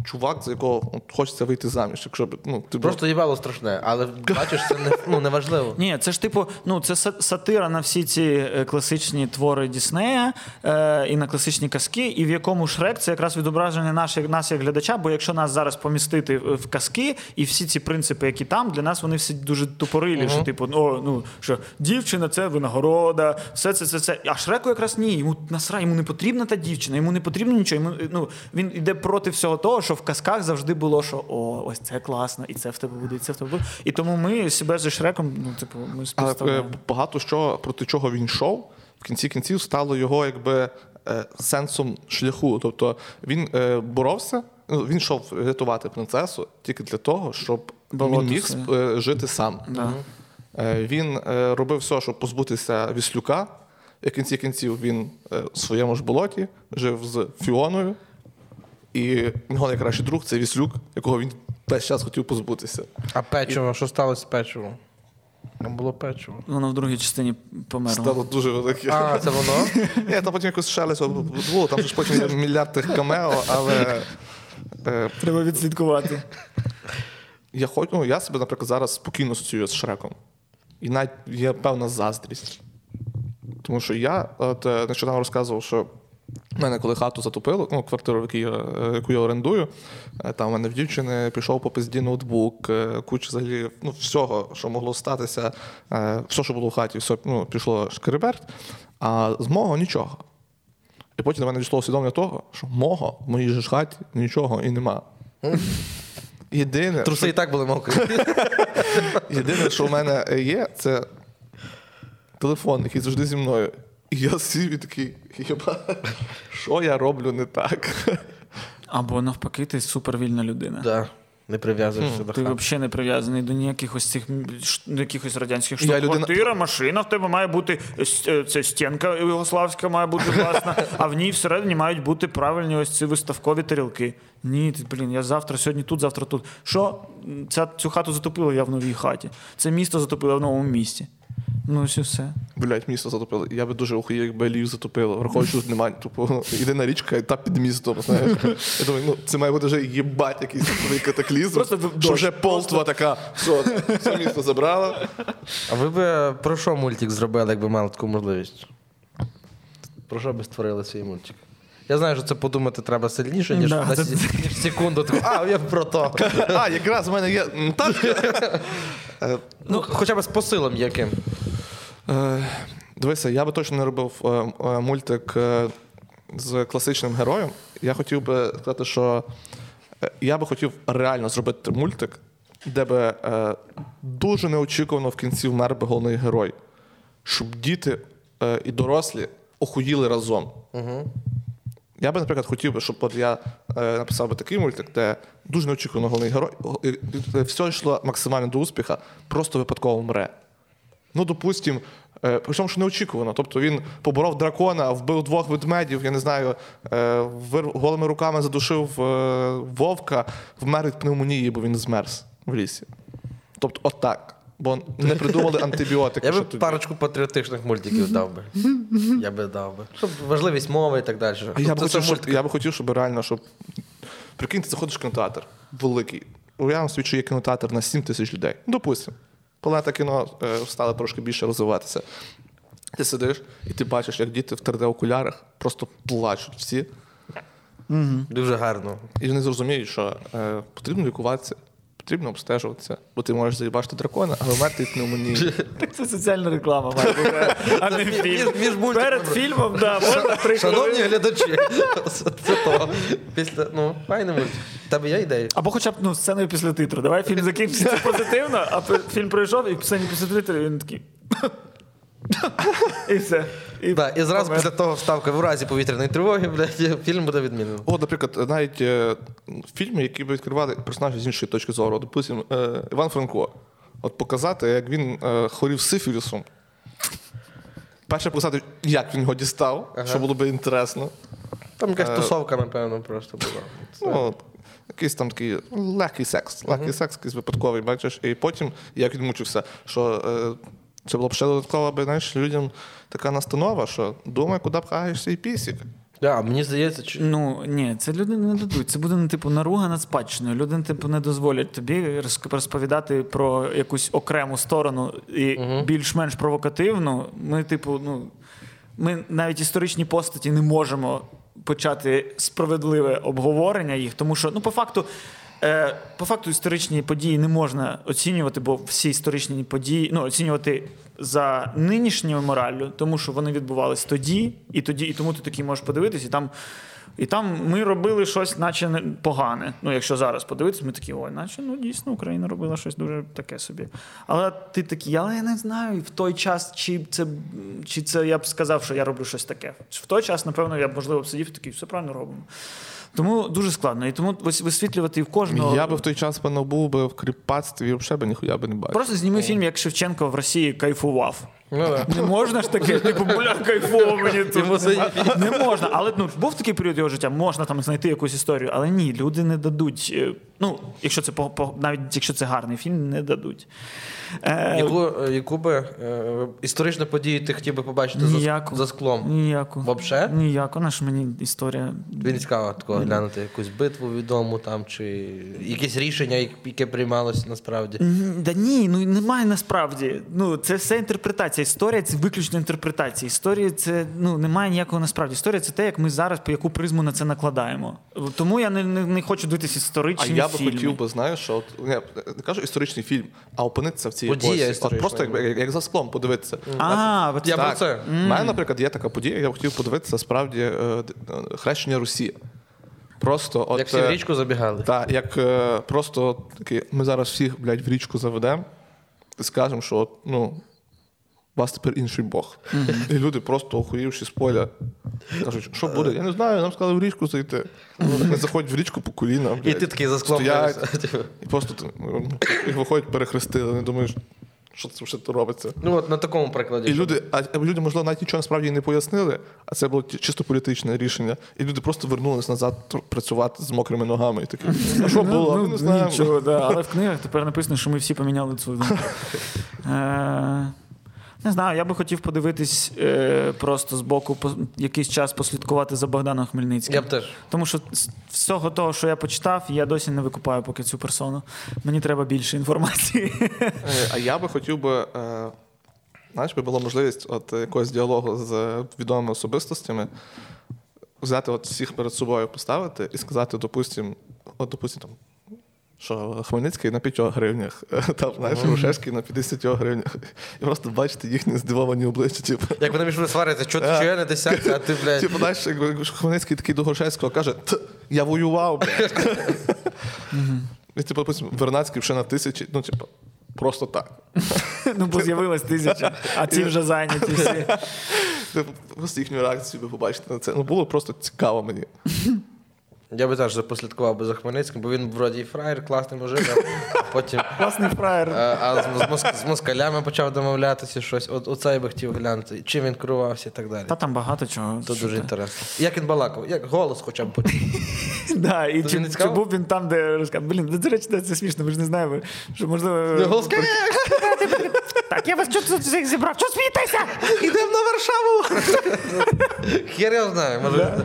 чувак, за якого от, хочеться вийти заміж. Якщо б, ну, ти Просто їбало страшне, але бачиш, це не, ну, неважливо. Ні, це ж типу, ну це са- сатира на всі ці е, класичні твори Діснея е, і на класичні казки, і в якому Шрек це якраз відображення наш, нас як глядача. Бо якщо нас зараз помістити в в казки, і всі ці принципи, які там, для нас вони всі дуже тупорилі. Що типу, о, ну що дівчина це винагорода, все це, це, це. А Шреку якраз ні. Йому насра, йому не потрібна та дівчина, йому не потрібно нічого. Йому ну він іде проти всього того, що в казках завжди було, що о, ось це класно, і це в тебе буде, і це в тебе буде. І тому ми себе зі Шреком, ну типу, ми Але е, багато що проти чого він йшов, в кінці кінців стало його якби е, сенсом шляху. Тобто він е, боровся, ну, він йшов рятувати принцесу тільки для того, щоб Болото він міг жити сам. Да. Він робив все, щоб позбутися Віслюка. І в кінці кінців він в своєму ж болоті жив з Фіоною. І його найкращий друг це Віслюк, якого він весь час хотів позбутися. А печиво, що сталося з печивом? Там було печиво. Воно в другій частині померло. Стало дуже велике. А, це воно? (laughs) Ні, там потім якось шелесть було, там ж потім є мільярд тих камео, але е, Треба відслідкувати. я хоч, ну, я себе, наприклад, зараз спокійно асоціюю з Шреком. І навіть є певна заздрість. Тому що я от, е, нещодавно розказував, що мене, коли хату затопило, ну, квартиру, в я, е, яку я орендую, е, там в мене в дівчини пішов по пизді ноутбук, е, куча взагалі ну, всього, що могло статися, все, що було в хаті, все ну, пішло шкереберть, а з мого нічого. І потім до мене дійшло усвідомлення того, що мого в моїй же хаті нічого і нема. (laughs) Єдине, Труси і так були мокрі. (laughs) Єдине, що в мене є, це телефон, який завжди зі мною. І я сів і такий, «Єба, що я роблю не так? Або навпаки, ти супервільна людина. Да. Не прив'язуєшся до Ти взагалі не прив'язаний до ніяких ось цих до якихось радянських Я штук. людина- Квартира, машина, в тебе має бути е, це стінка югославська має бути власна, а в ній всередині мають бути правильні ось ці виставкові тарілки. Ні, блін, я завтра, сьогодні тут, завтра тут. Що? Ця, цю хату затопило я в новій хаті. Це місто затопило в новому місті. Ну, ось і все. Блять, місто затопило. Я би дуже охуєв, якби Львів затопило. Враховуючи, що тут немає. Тупо єдина річка, і та під містом. Знаєш. Я думаю, ну це має бути вже їбать якийсь такий катаклізм. Просто що вже полтва така. Все, все місто забрала. А ви б про що мультик зробили, якби мали таку можливість? Про що би створили свій мультик? Я знаю, що це подумати треба сильніше, ніж, Да, на це- ніж секунду. Таку, а, я про то. А, якраз в мене є. Так. (laughs) Е, Ну, хоча б з посилом яким. Е, Дивися, я би точно не робив е, мультик з класичним героєм. Я хотів би сказати, що я би хотів реально зробити мультик, де би дуже неочікувано в кінці вмер би головний герой, щоб діти і дорослі охуїли разом. Я би, наприклад, хотів би, щоб от я е, написав би такий мультик, де дуже неочікувано головний герой, і все йшло максимально до успіха, просто випадково мре. Ну, допустим, Е, Причому що неочікувано. Тобто він поборов дракона, вбив двох ведмедів, я не знаю, е, голими руками задушив е, вовка, вмер від пневмонії, бо він змерз в лісі. Тобто, отак. Бо не придумали антибіотики. Я би ще парочку патріотичних мультиків дав би. Я би дав би. Щоб важливість мови і так далі. А я, б Тобто хотів, щоб, я би хотів, щоб реально, щоб. Прикинь, ти заходиш в кінотеатр великий. Уявимо собі, що є кінотеатр на 7 тисяч людей. Допустимо. Планета кіно е, стала трошки більше розвиватися. Ти сидиш і ти бачиш, як діти в 3D-окулярах просто плачуть всі. Дуже гарно. І вони зрозуміють, що е, потрібно лікуватися, потрібно обстежуватися, бо ти можеш заїбачити дракона, а вмерти від пневмонії. (laughs) Так це соціальна реклама, має (laughs) бути, а не фільм. Між-. Перед фільмом, да, можна три Шановні глядачі, (laughs) це то. Після, ну, файний мультик. В Тебе є ідеї? Або хоча б ну, сценою після титру. Давай фільм закінчиться позитивно, а фільм пройшов, і сцені після титру він такий. І все. І, Да, і зразу помер. після того вставка в разі повітряної тривоги, блядь, фільм буде відмінений. О, наприклад, навіть е, фільми, які б відкривали персонажі з іншої точки зору. Допустимо, е, Іван Франко. От показати, як він е, хворів сифілісом. Перше показати, як він його дістав, Ага. що було б інтересно. Там якась Е, тусовка, напевно, просто була. Ну, якийсь там такий легкий секс. Легкий секс, якийсь випадковий, бачиш. І потім як він мучився, що е, це було б ще додатково, би, знаєш, людям така настанова, що думай, куди пхаєш свій пісік. Да, мені здається, чи... Ну ні, це люди не дадуть. Це буде ну, типу наруга над спадщиною. Люди типу не дозволять тобі розповідати про якусь окрему сторону і більш-менш провокативну. Ми, типу, ну ми навіть історичні постаті не можемо почати справедливе обговорення їх, тому що ну по факту. Е, по факту історичні події не можна оцінювати, бо всі історичні події ну, оцінювати за нинішньою мораллю, тому що вони відбувались тоді, і тоді, і тому ти такий можеш подивитись, і там, і там ми робили щось, наче не- погане. Ну, якщо зараз подивитись, ми такі, ой, наче ну дійсно Україна робила щось дуже таке собі. Але ти такий, але я не знаю, в той час, чи це, чи це я б сказав, що я роблю щось таке. В той час, напевно, я б можливо б сидів такий, все правильно робимо. Тому дуже складно. І тому вис- висвітлювати в кожного. Я би в той час певно був би в кріпацтві і взагалі би ніхуя би не бачив. Просто зніми фільм, як Шевченко в Росії кайфував. Ну, да. Не можна ж таке, типу, бля, кайфово мені тут. Це- Не можна. Але ну, був такий період його життя, можна там знайти якусь історію, але ні, люди не дадуть. е, Ну, якщо це навіть якщо це гарний фільм, не дадуть. Е, Яку, яку би е, історичну подію ти хотів би побачити за, ніяку. за склом? Ніяку. Вообще? Ніяку. Вона ж мені історія. Не цікаво такого глянути якусь битву відому там, чи якесь рішення, яке приймалося насправді. Да ні, ну немає насправді. Ну це все інтерпретація. Історія це виключно інтерпретація. Історія це ну немає ніякого насправді. Історія це те, як ми зараз по яку призму на це накладаємо. Тому я не, не, не хочу дивитися А я би фільми. хотів би, знаєш, що от, я не кажу історичний фільм, а опинитися в цій Подія епосі. От просто як, ну. як, як за склом подивитися. А, от Я так. про це. У мене, наприклад, є така подія, я б хотів подивитися справді е, е, хрещення Русі. Просто от, Як всі в е, річку забігали. Так, як е, просто такі, ми зараз всіх, блядь, в річку заведемо і скажемо, що от, ну, вас тепер інший Бог. І люди просто охуївши з поля. Кажуть, що буде? Я не знаю, нам сказали в річку зайти. Вони заходять в річку по коліна. І ти такий за склом. типу. і просто ну, їх виходять перехрестили, не думаєш, що це вже робиться. Ну от на такому прикладі. І люди, а люди, можливо, навіть нічого насправді не пояснили, а це було чисто політичне рішення. І люди просто вернулись назад працювати з мокрими ногами. І такі, а що було? Ми не знаємо. Ну, Нічого, да. Але в (laughs) книгах тепер написано, що ми всі поміняли цю. думку. (laughs) Не знаю, я би хотів подивитись е, просто з боку по- якийсь час послідкувати за Богданом Хмельницьким. Я б теж. Тому що з всього того, що я почитав, я досі не викупаю поки цю персону. Мені треба більше інформації. Е, А я би хотів би, е, знаєш, би була можливість от якогось діалогу з відомими особистостями, взяти от всіх перед собою поставити і сказати, допустим, от, допустим, там. Що Хмельницький на 5 гривнях, (laughs) там, знаєш, Рушевський на 50 гривнях. І просто бачити їхні здивовані обличчя. Типу, Як вони між собою сваряться, що ти я не десятка, а ти, блядь. типу знаєш, Хмельницький такий до Грушевського каже, я воював. блядь». І, типу, Вернацький вже на тисячі, ну, типу, просто так. Ну, бо з'явилась тисяча, а ці вже зайняті всі. Типу, Просто їхню реакцію би побачити на це. Ну, було просто цікаво мені. Я би теж послідкував би за Хмельницьким, бо він вроді і фраєр, класний мужик, а потім. (laughs) Класний фраєр. А, з, москалями почав домовлятися щось. От, оце я би хотів глянути. Чим він керувався і так далі. Та там багато чого. Це дуже інтересно. Як він балакав, як голос хоча б. (laughs) почув. Да, і чи, був він там, де розказав, блін, ну, до речі, це смішно, ми ж не знаємо, що можливо. Голос Так, я вас тут зібрав? Що смієтеся? Ідемо на Варшаву. (laughs) Хер я знаю. Може.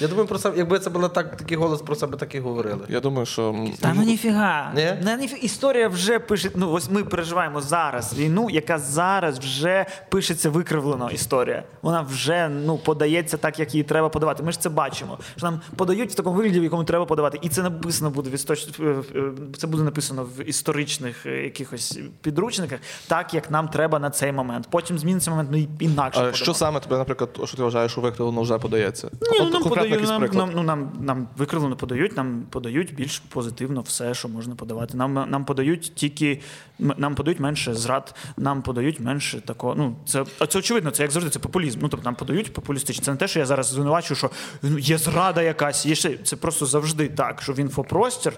Я думаю, про себе, якби це було так, такий голос про себе так і говорили. Я думаю, що Та ну ніфіга. Ні? На ніфі- Історія вже пише. Ну, ось ми переживаємо зараз війну, яка зараз вже пишеться викривлено історія. Вона вже ну, подається так, як її треба подавати. Ми ж це бачимо. Що нам подають в такому вигляді, в якому треба подавати. І це написано буде в істоч... е, е, це буде написано в історичних е, якихось підручниках, так як нам треба на цей момент. Потім зміниться момент, ну і інакше. а що саме тебе, наприклад, що ти вважаєш, що викривлено вже подається? Ні, ну, От нам подають, якийсь нам, ну, нам, нам викривлено подають, нам подають більш позитивно все, що можна подавати. Нам, нам подають тільки нам подають менше зрад, нам подають менше такого. Ну, це, це очевидно, це як завжди, це популізм. Ну, тобто нам подають популістично. Це не те, що я зараз звинувачую, що ну, є зрада якась, є ще. Це просто завжди так, що в інфопростір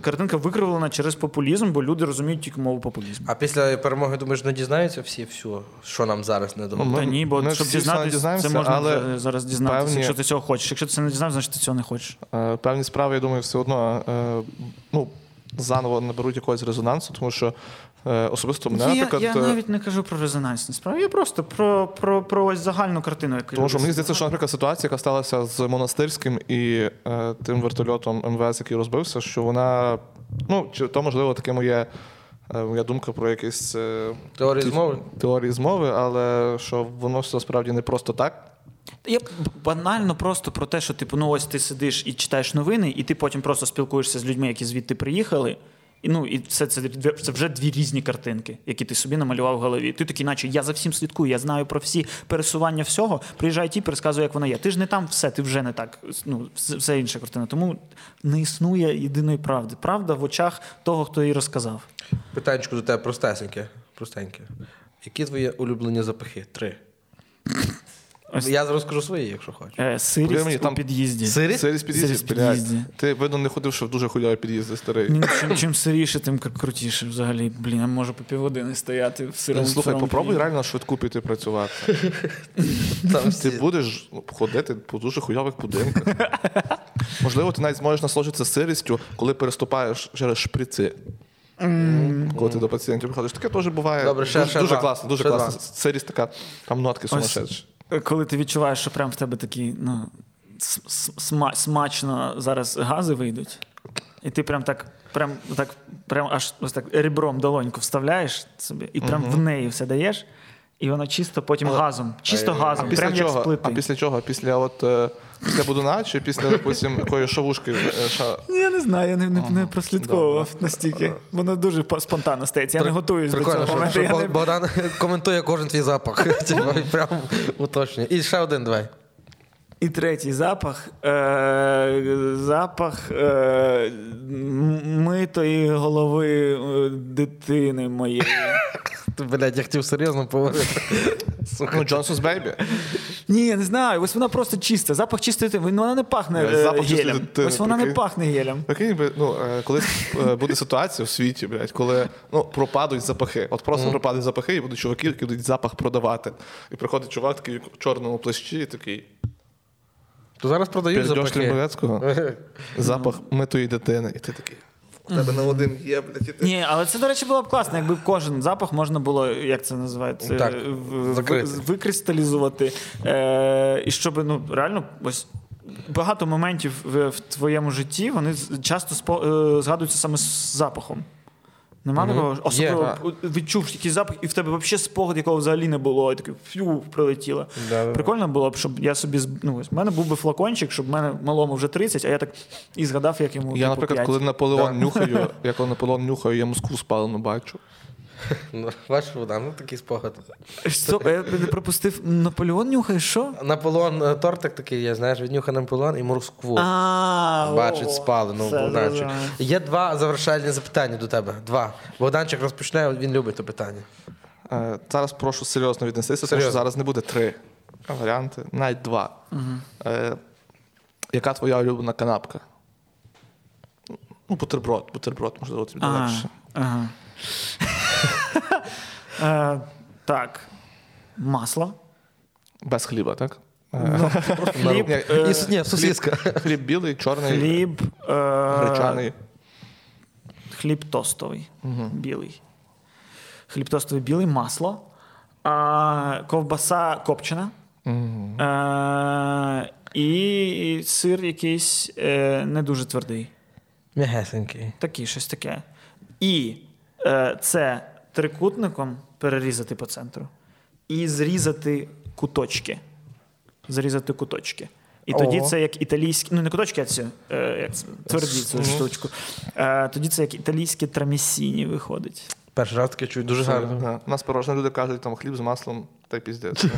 картинка викривлена через популізм, бо люди розуміють тільки мову популізму. А після перемоги, думаєш, не дізнаються всі все, що нам зараз не думає? Та ні, бо ми щоб дізнатися, це можна але зараз дізнатися, певні- якщо ти цього хочеш. Якщо ти це не дізнався, значить ти цього не хочеш. Е, Певні справи, я думаю, все одно е, ну, заново наберуть якогось резонансу, тому що е, особисто мене, я, наприклад, я е, навіть не кажу про резонансні справи, я просто про, про, про ось загальну картину, яку Тому що мені здається, що, наприклад, ситуація, яка сталася з монастирським і е, тим вертольотом МВС, який розбився, що вона, ну, чи то, можливо, таке моє, е, моя думка про якісь е, Теорії ті- змови? теорії змови, але що воно все справді не просто так. Я банально просто про те, що типу, ну ось ти сидиш і читаєш новини, і ти потім просто спілкуєшся з людьми, які звідти приїхали. І, ну, і це, це, це вже дві різні картинки, які ти собі намалював в голові. Ти такий, наче я за всім слідкую, я знаю про всі пересування всього. Приїжджає тіп і розказує, як воно є. Ти ж не там все, ти вже не так. Ну, все інша картина. Тому не існує єдиної правди. Правда в очах того, хто її розказав. Питанечко до тебе простесеньке. простеньке. Які твої улюблені запахи? Три. Ось. Я зараз скажу свої, якщо хочеш. Е, сирість мені, у під'їзді. Сирість? Сирість під'їзді, Сирість блядь. під'їзді. Ти, видно, не ходив, що в дуже хуйові під'їзди старий. Ні, чим, чим сиріше, тим кр- крутіше взагалі. Блін, я можу по півгодини стояти в сирому. Ну, Слухай, сирому попробуй під'їзді. реально на швидку піти працювати. (laughs) Там Ти всі. будеш ну, ходити по дуже хуйових будинках. Можливо, ти навіть зможеш насолоджуватися сирістю, коли переступаєш через шприци. Коли ти до пацієнтів приходиш. Таке теж буває. Добре, ще- дуже, ще дуже два. класно, дуже Ще класно. два. Сирість така, там нотки сумасшедші. Коли ти відчуваєш, що прям в тебе такі, ну, смачно зараз гази вийдуть, і ти прям так, прям, так, прям аж ось так ребром долоньку вставляєш собі, і прям в неї все даєш, і воно чисто потім газом, чисто А газом, після прям як чого? з плити. А після чого? Після от е, після будуна чи після допустим, якоїсь шавушки? е, ша- Ну, Я не знаю, я не, не, не прослідковував настільки. Воно дуже по- спонтанно стається. Я не готуюсь до Прикольно, цього що, моменту. що Я Бог- не... Богдан (laughs) коментує кожен твій запах. (laughs) (laughs) Типу, і Прям уточнює. І ще один давай. І третій запах. Е, запах е, м- митої голови е, дитини моєї. Ти, блядь, я хотів серйозно поговорити. (laughs) Ну, Johnson's Baby. Ні, не знаю. Ось вона просто чиста. Запах чистої дитини. Вона не пахне Е, е, запах чистої гелем. дитини, Ось вона не прикинь. пахне гелем. Прикинь, би, ну, е, колись е, буде ситуація в світі, блядь, коли ну, пропадуть запахи. От просто пропадуть запахи, і будуть чуваки, які будуть запах продавати. І приходить чувак такий в чорному плащі і такий. То зараз продають запахи. (laughs) Запах митої дитини. І ти такий. У тебе на один є, блядь, і ти. Ні, але це, до речі, було б класно, якби кожен запах можна було, як це називається, Так, в- закрити. в- викристалізувати. Е, і щоб ну, реально ось. Багато моментів в, в твоєму житті вони з- часто спо, е, згадуються саме з запахом. Нема такого? Особливо yeah. відчув якийсь запах, і в тебе взагалі спогад, якого взагалі не було, і таке фью, прилетіло. Да-да-да. Прикольно було б, щоб я собі ну, ось, в мене був би флакончик, щоб в мене малому вже 30, а я так і згадав, як йому. Я, типу, наприклад, 5. (laughs) коли Наполеон нюхаю, я коли Наполеон нюхаю, я Москву спалену бачу. Ну, Бачиш, Богдан, ну такий спогад. Стоп, я не пропустив. Наполеон нюхає, що? Наполеон е, тортик такий, є, знаєш, віднюха Наполеон і Москву. Бачить спалену Богданчик. Є два завершальні запитання до тебе. Два. Богданчик розпочне, він любить то питання. Е, Зараз прошу серйозно віднестися, тому що зараз не буде три варіанти, навіть два. Е, яка твоя улюблена канапка? Ну, бутерброд, бутерброд, можливо, тобі легше. ага. (laughs) Е, Так. Масло. Без хліба, так? Хліб. (laughs) Ні, е, ні, сосиска. Хліб білий, чорний, Хліб. е, гречаний. Хліб тостовий. Білий. Хліб тостовий білий, масло. Ковбаса копчена. Е, і сир якийсь е, не дуже твердий. М'ягесенький. Такий, щось таке. І е, це трикутником перерізати по центру. І зрізати куточки. Зрізати куточки. І тоді це як італійські, ну не куточки, а ці, е, як тверді цю штучку. Е, тоді це як італійські трамісіні виходить. Перший раз таке чую, дуже гарно. У нас порожні люди кажуть, там хліб з маслом, та піздець. (laughs)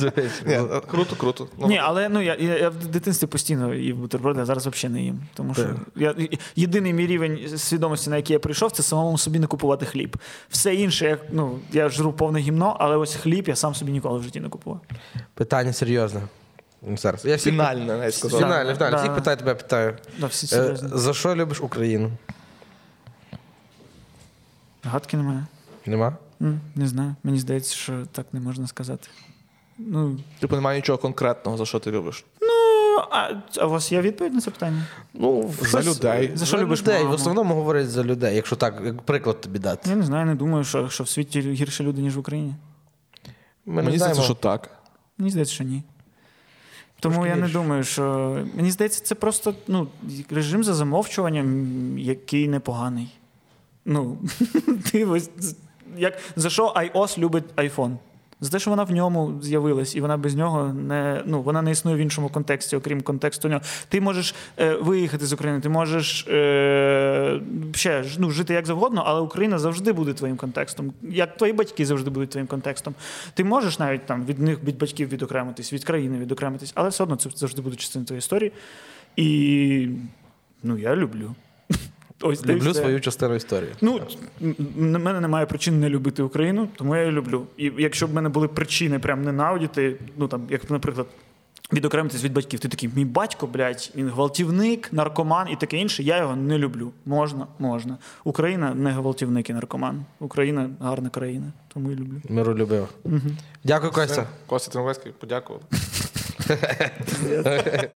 Ну? Ні, е, круто, круто. Ну, Ні, але ну я, в дитинстві постійно їв бутерброди, а зараз взагалі не їм. Тому що я, єдиний мій рівень свідомості, на який я прийшов, це самому собі не купувати хліб. Все інше, я, ну, я жру повне гімно, але ось хліб я сам собі ніколи в житті не купував. Питання серйозне. Зараз. Я. Фінальне, навіть сказав. Фінальне, фінальне. Всіх питаю, тебе питаю. Е, за що любиш Україну? Гадки немає. Нема? Не знаю. Мені здається, що так не можна сказати. Ну, Типу немає нічого конкретного, за що ти любиш. ну, а, а у вас є відповідь на це питання? Ну, За щось- людей. За що за любиш людей. В основному говорять за людей, якщо так, як приклад тобі дати. Я не знаю, не думаю, що, що в світі гірше люди, ніж в Україні. Ми не Мені здається, що так. Мені здається, що ні. Тому Трошки я не думаю, що. Мені здається, це просто ну, режим за замовчуванням, який непоганий. Ну, (laughs) ти ось, як, за що iOS любить iPhone? За те, що вона в ньому з'явилась, і вона без нього не ну вона не існує в іншому контексті, окрім контексту нього. Ти можеш е, виїхати з України, ти можеш е, ще ну, жити як завгодно, але Україна завжди буде твоїм контекстом. Як твої батьки завжди будуть твоїм контекстом. Ти можеш навіть там від них від батьків відокремитись, від країни відокремитись, але все одно це завжди буде частиною твоєї історії. І ну я люблю. Ось Люблю все. свою частину історії. Ну, на мене немає причин не любити Україну, тому я її люблю. І якщо б в мене були причини прям ненавидіти, ну там, як, наприклад, відокремитись від батьків, ти такий, мій батько, блядь, він гвалтівник, наркоман і таке інше, я його не люблю. Можна, можна. Україна не гвалтівник і наркоман. Україна гарна країна, тому і люблю. Миролюбиво. Дякую, Костя. Костя Тимовецький, подякував. (laughs)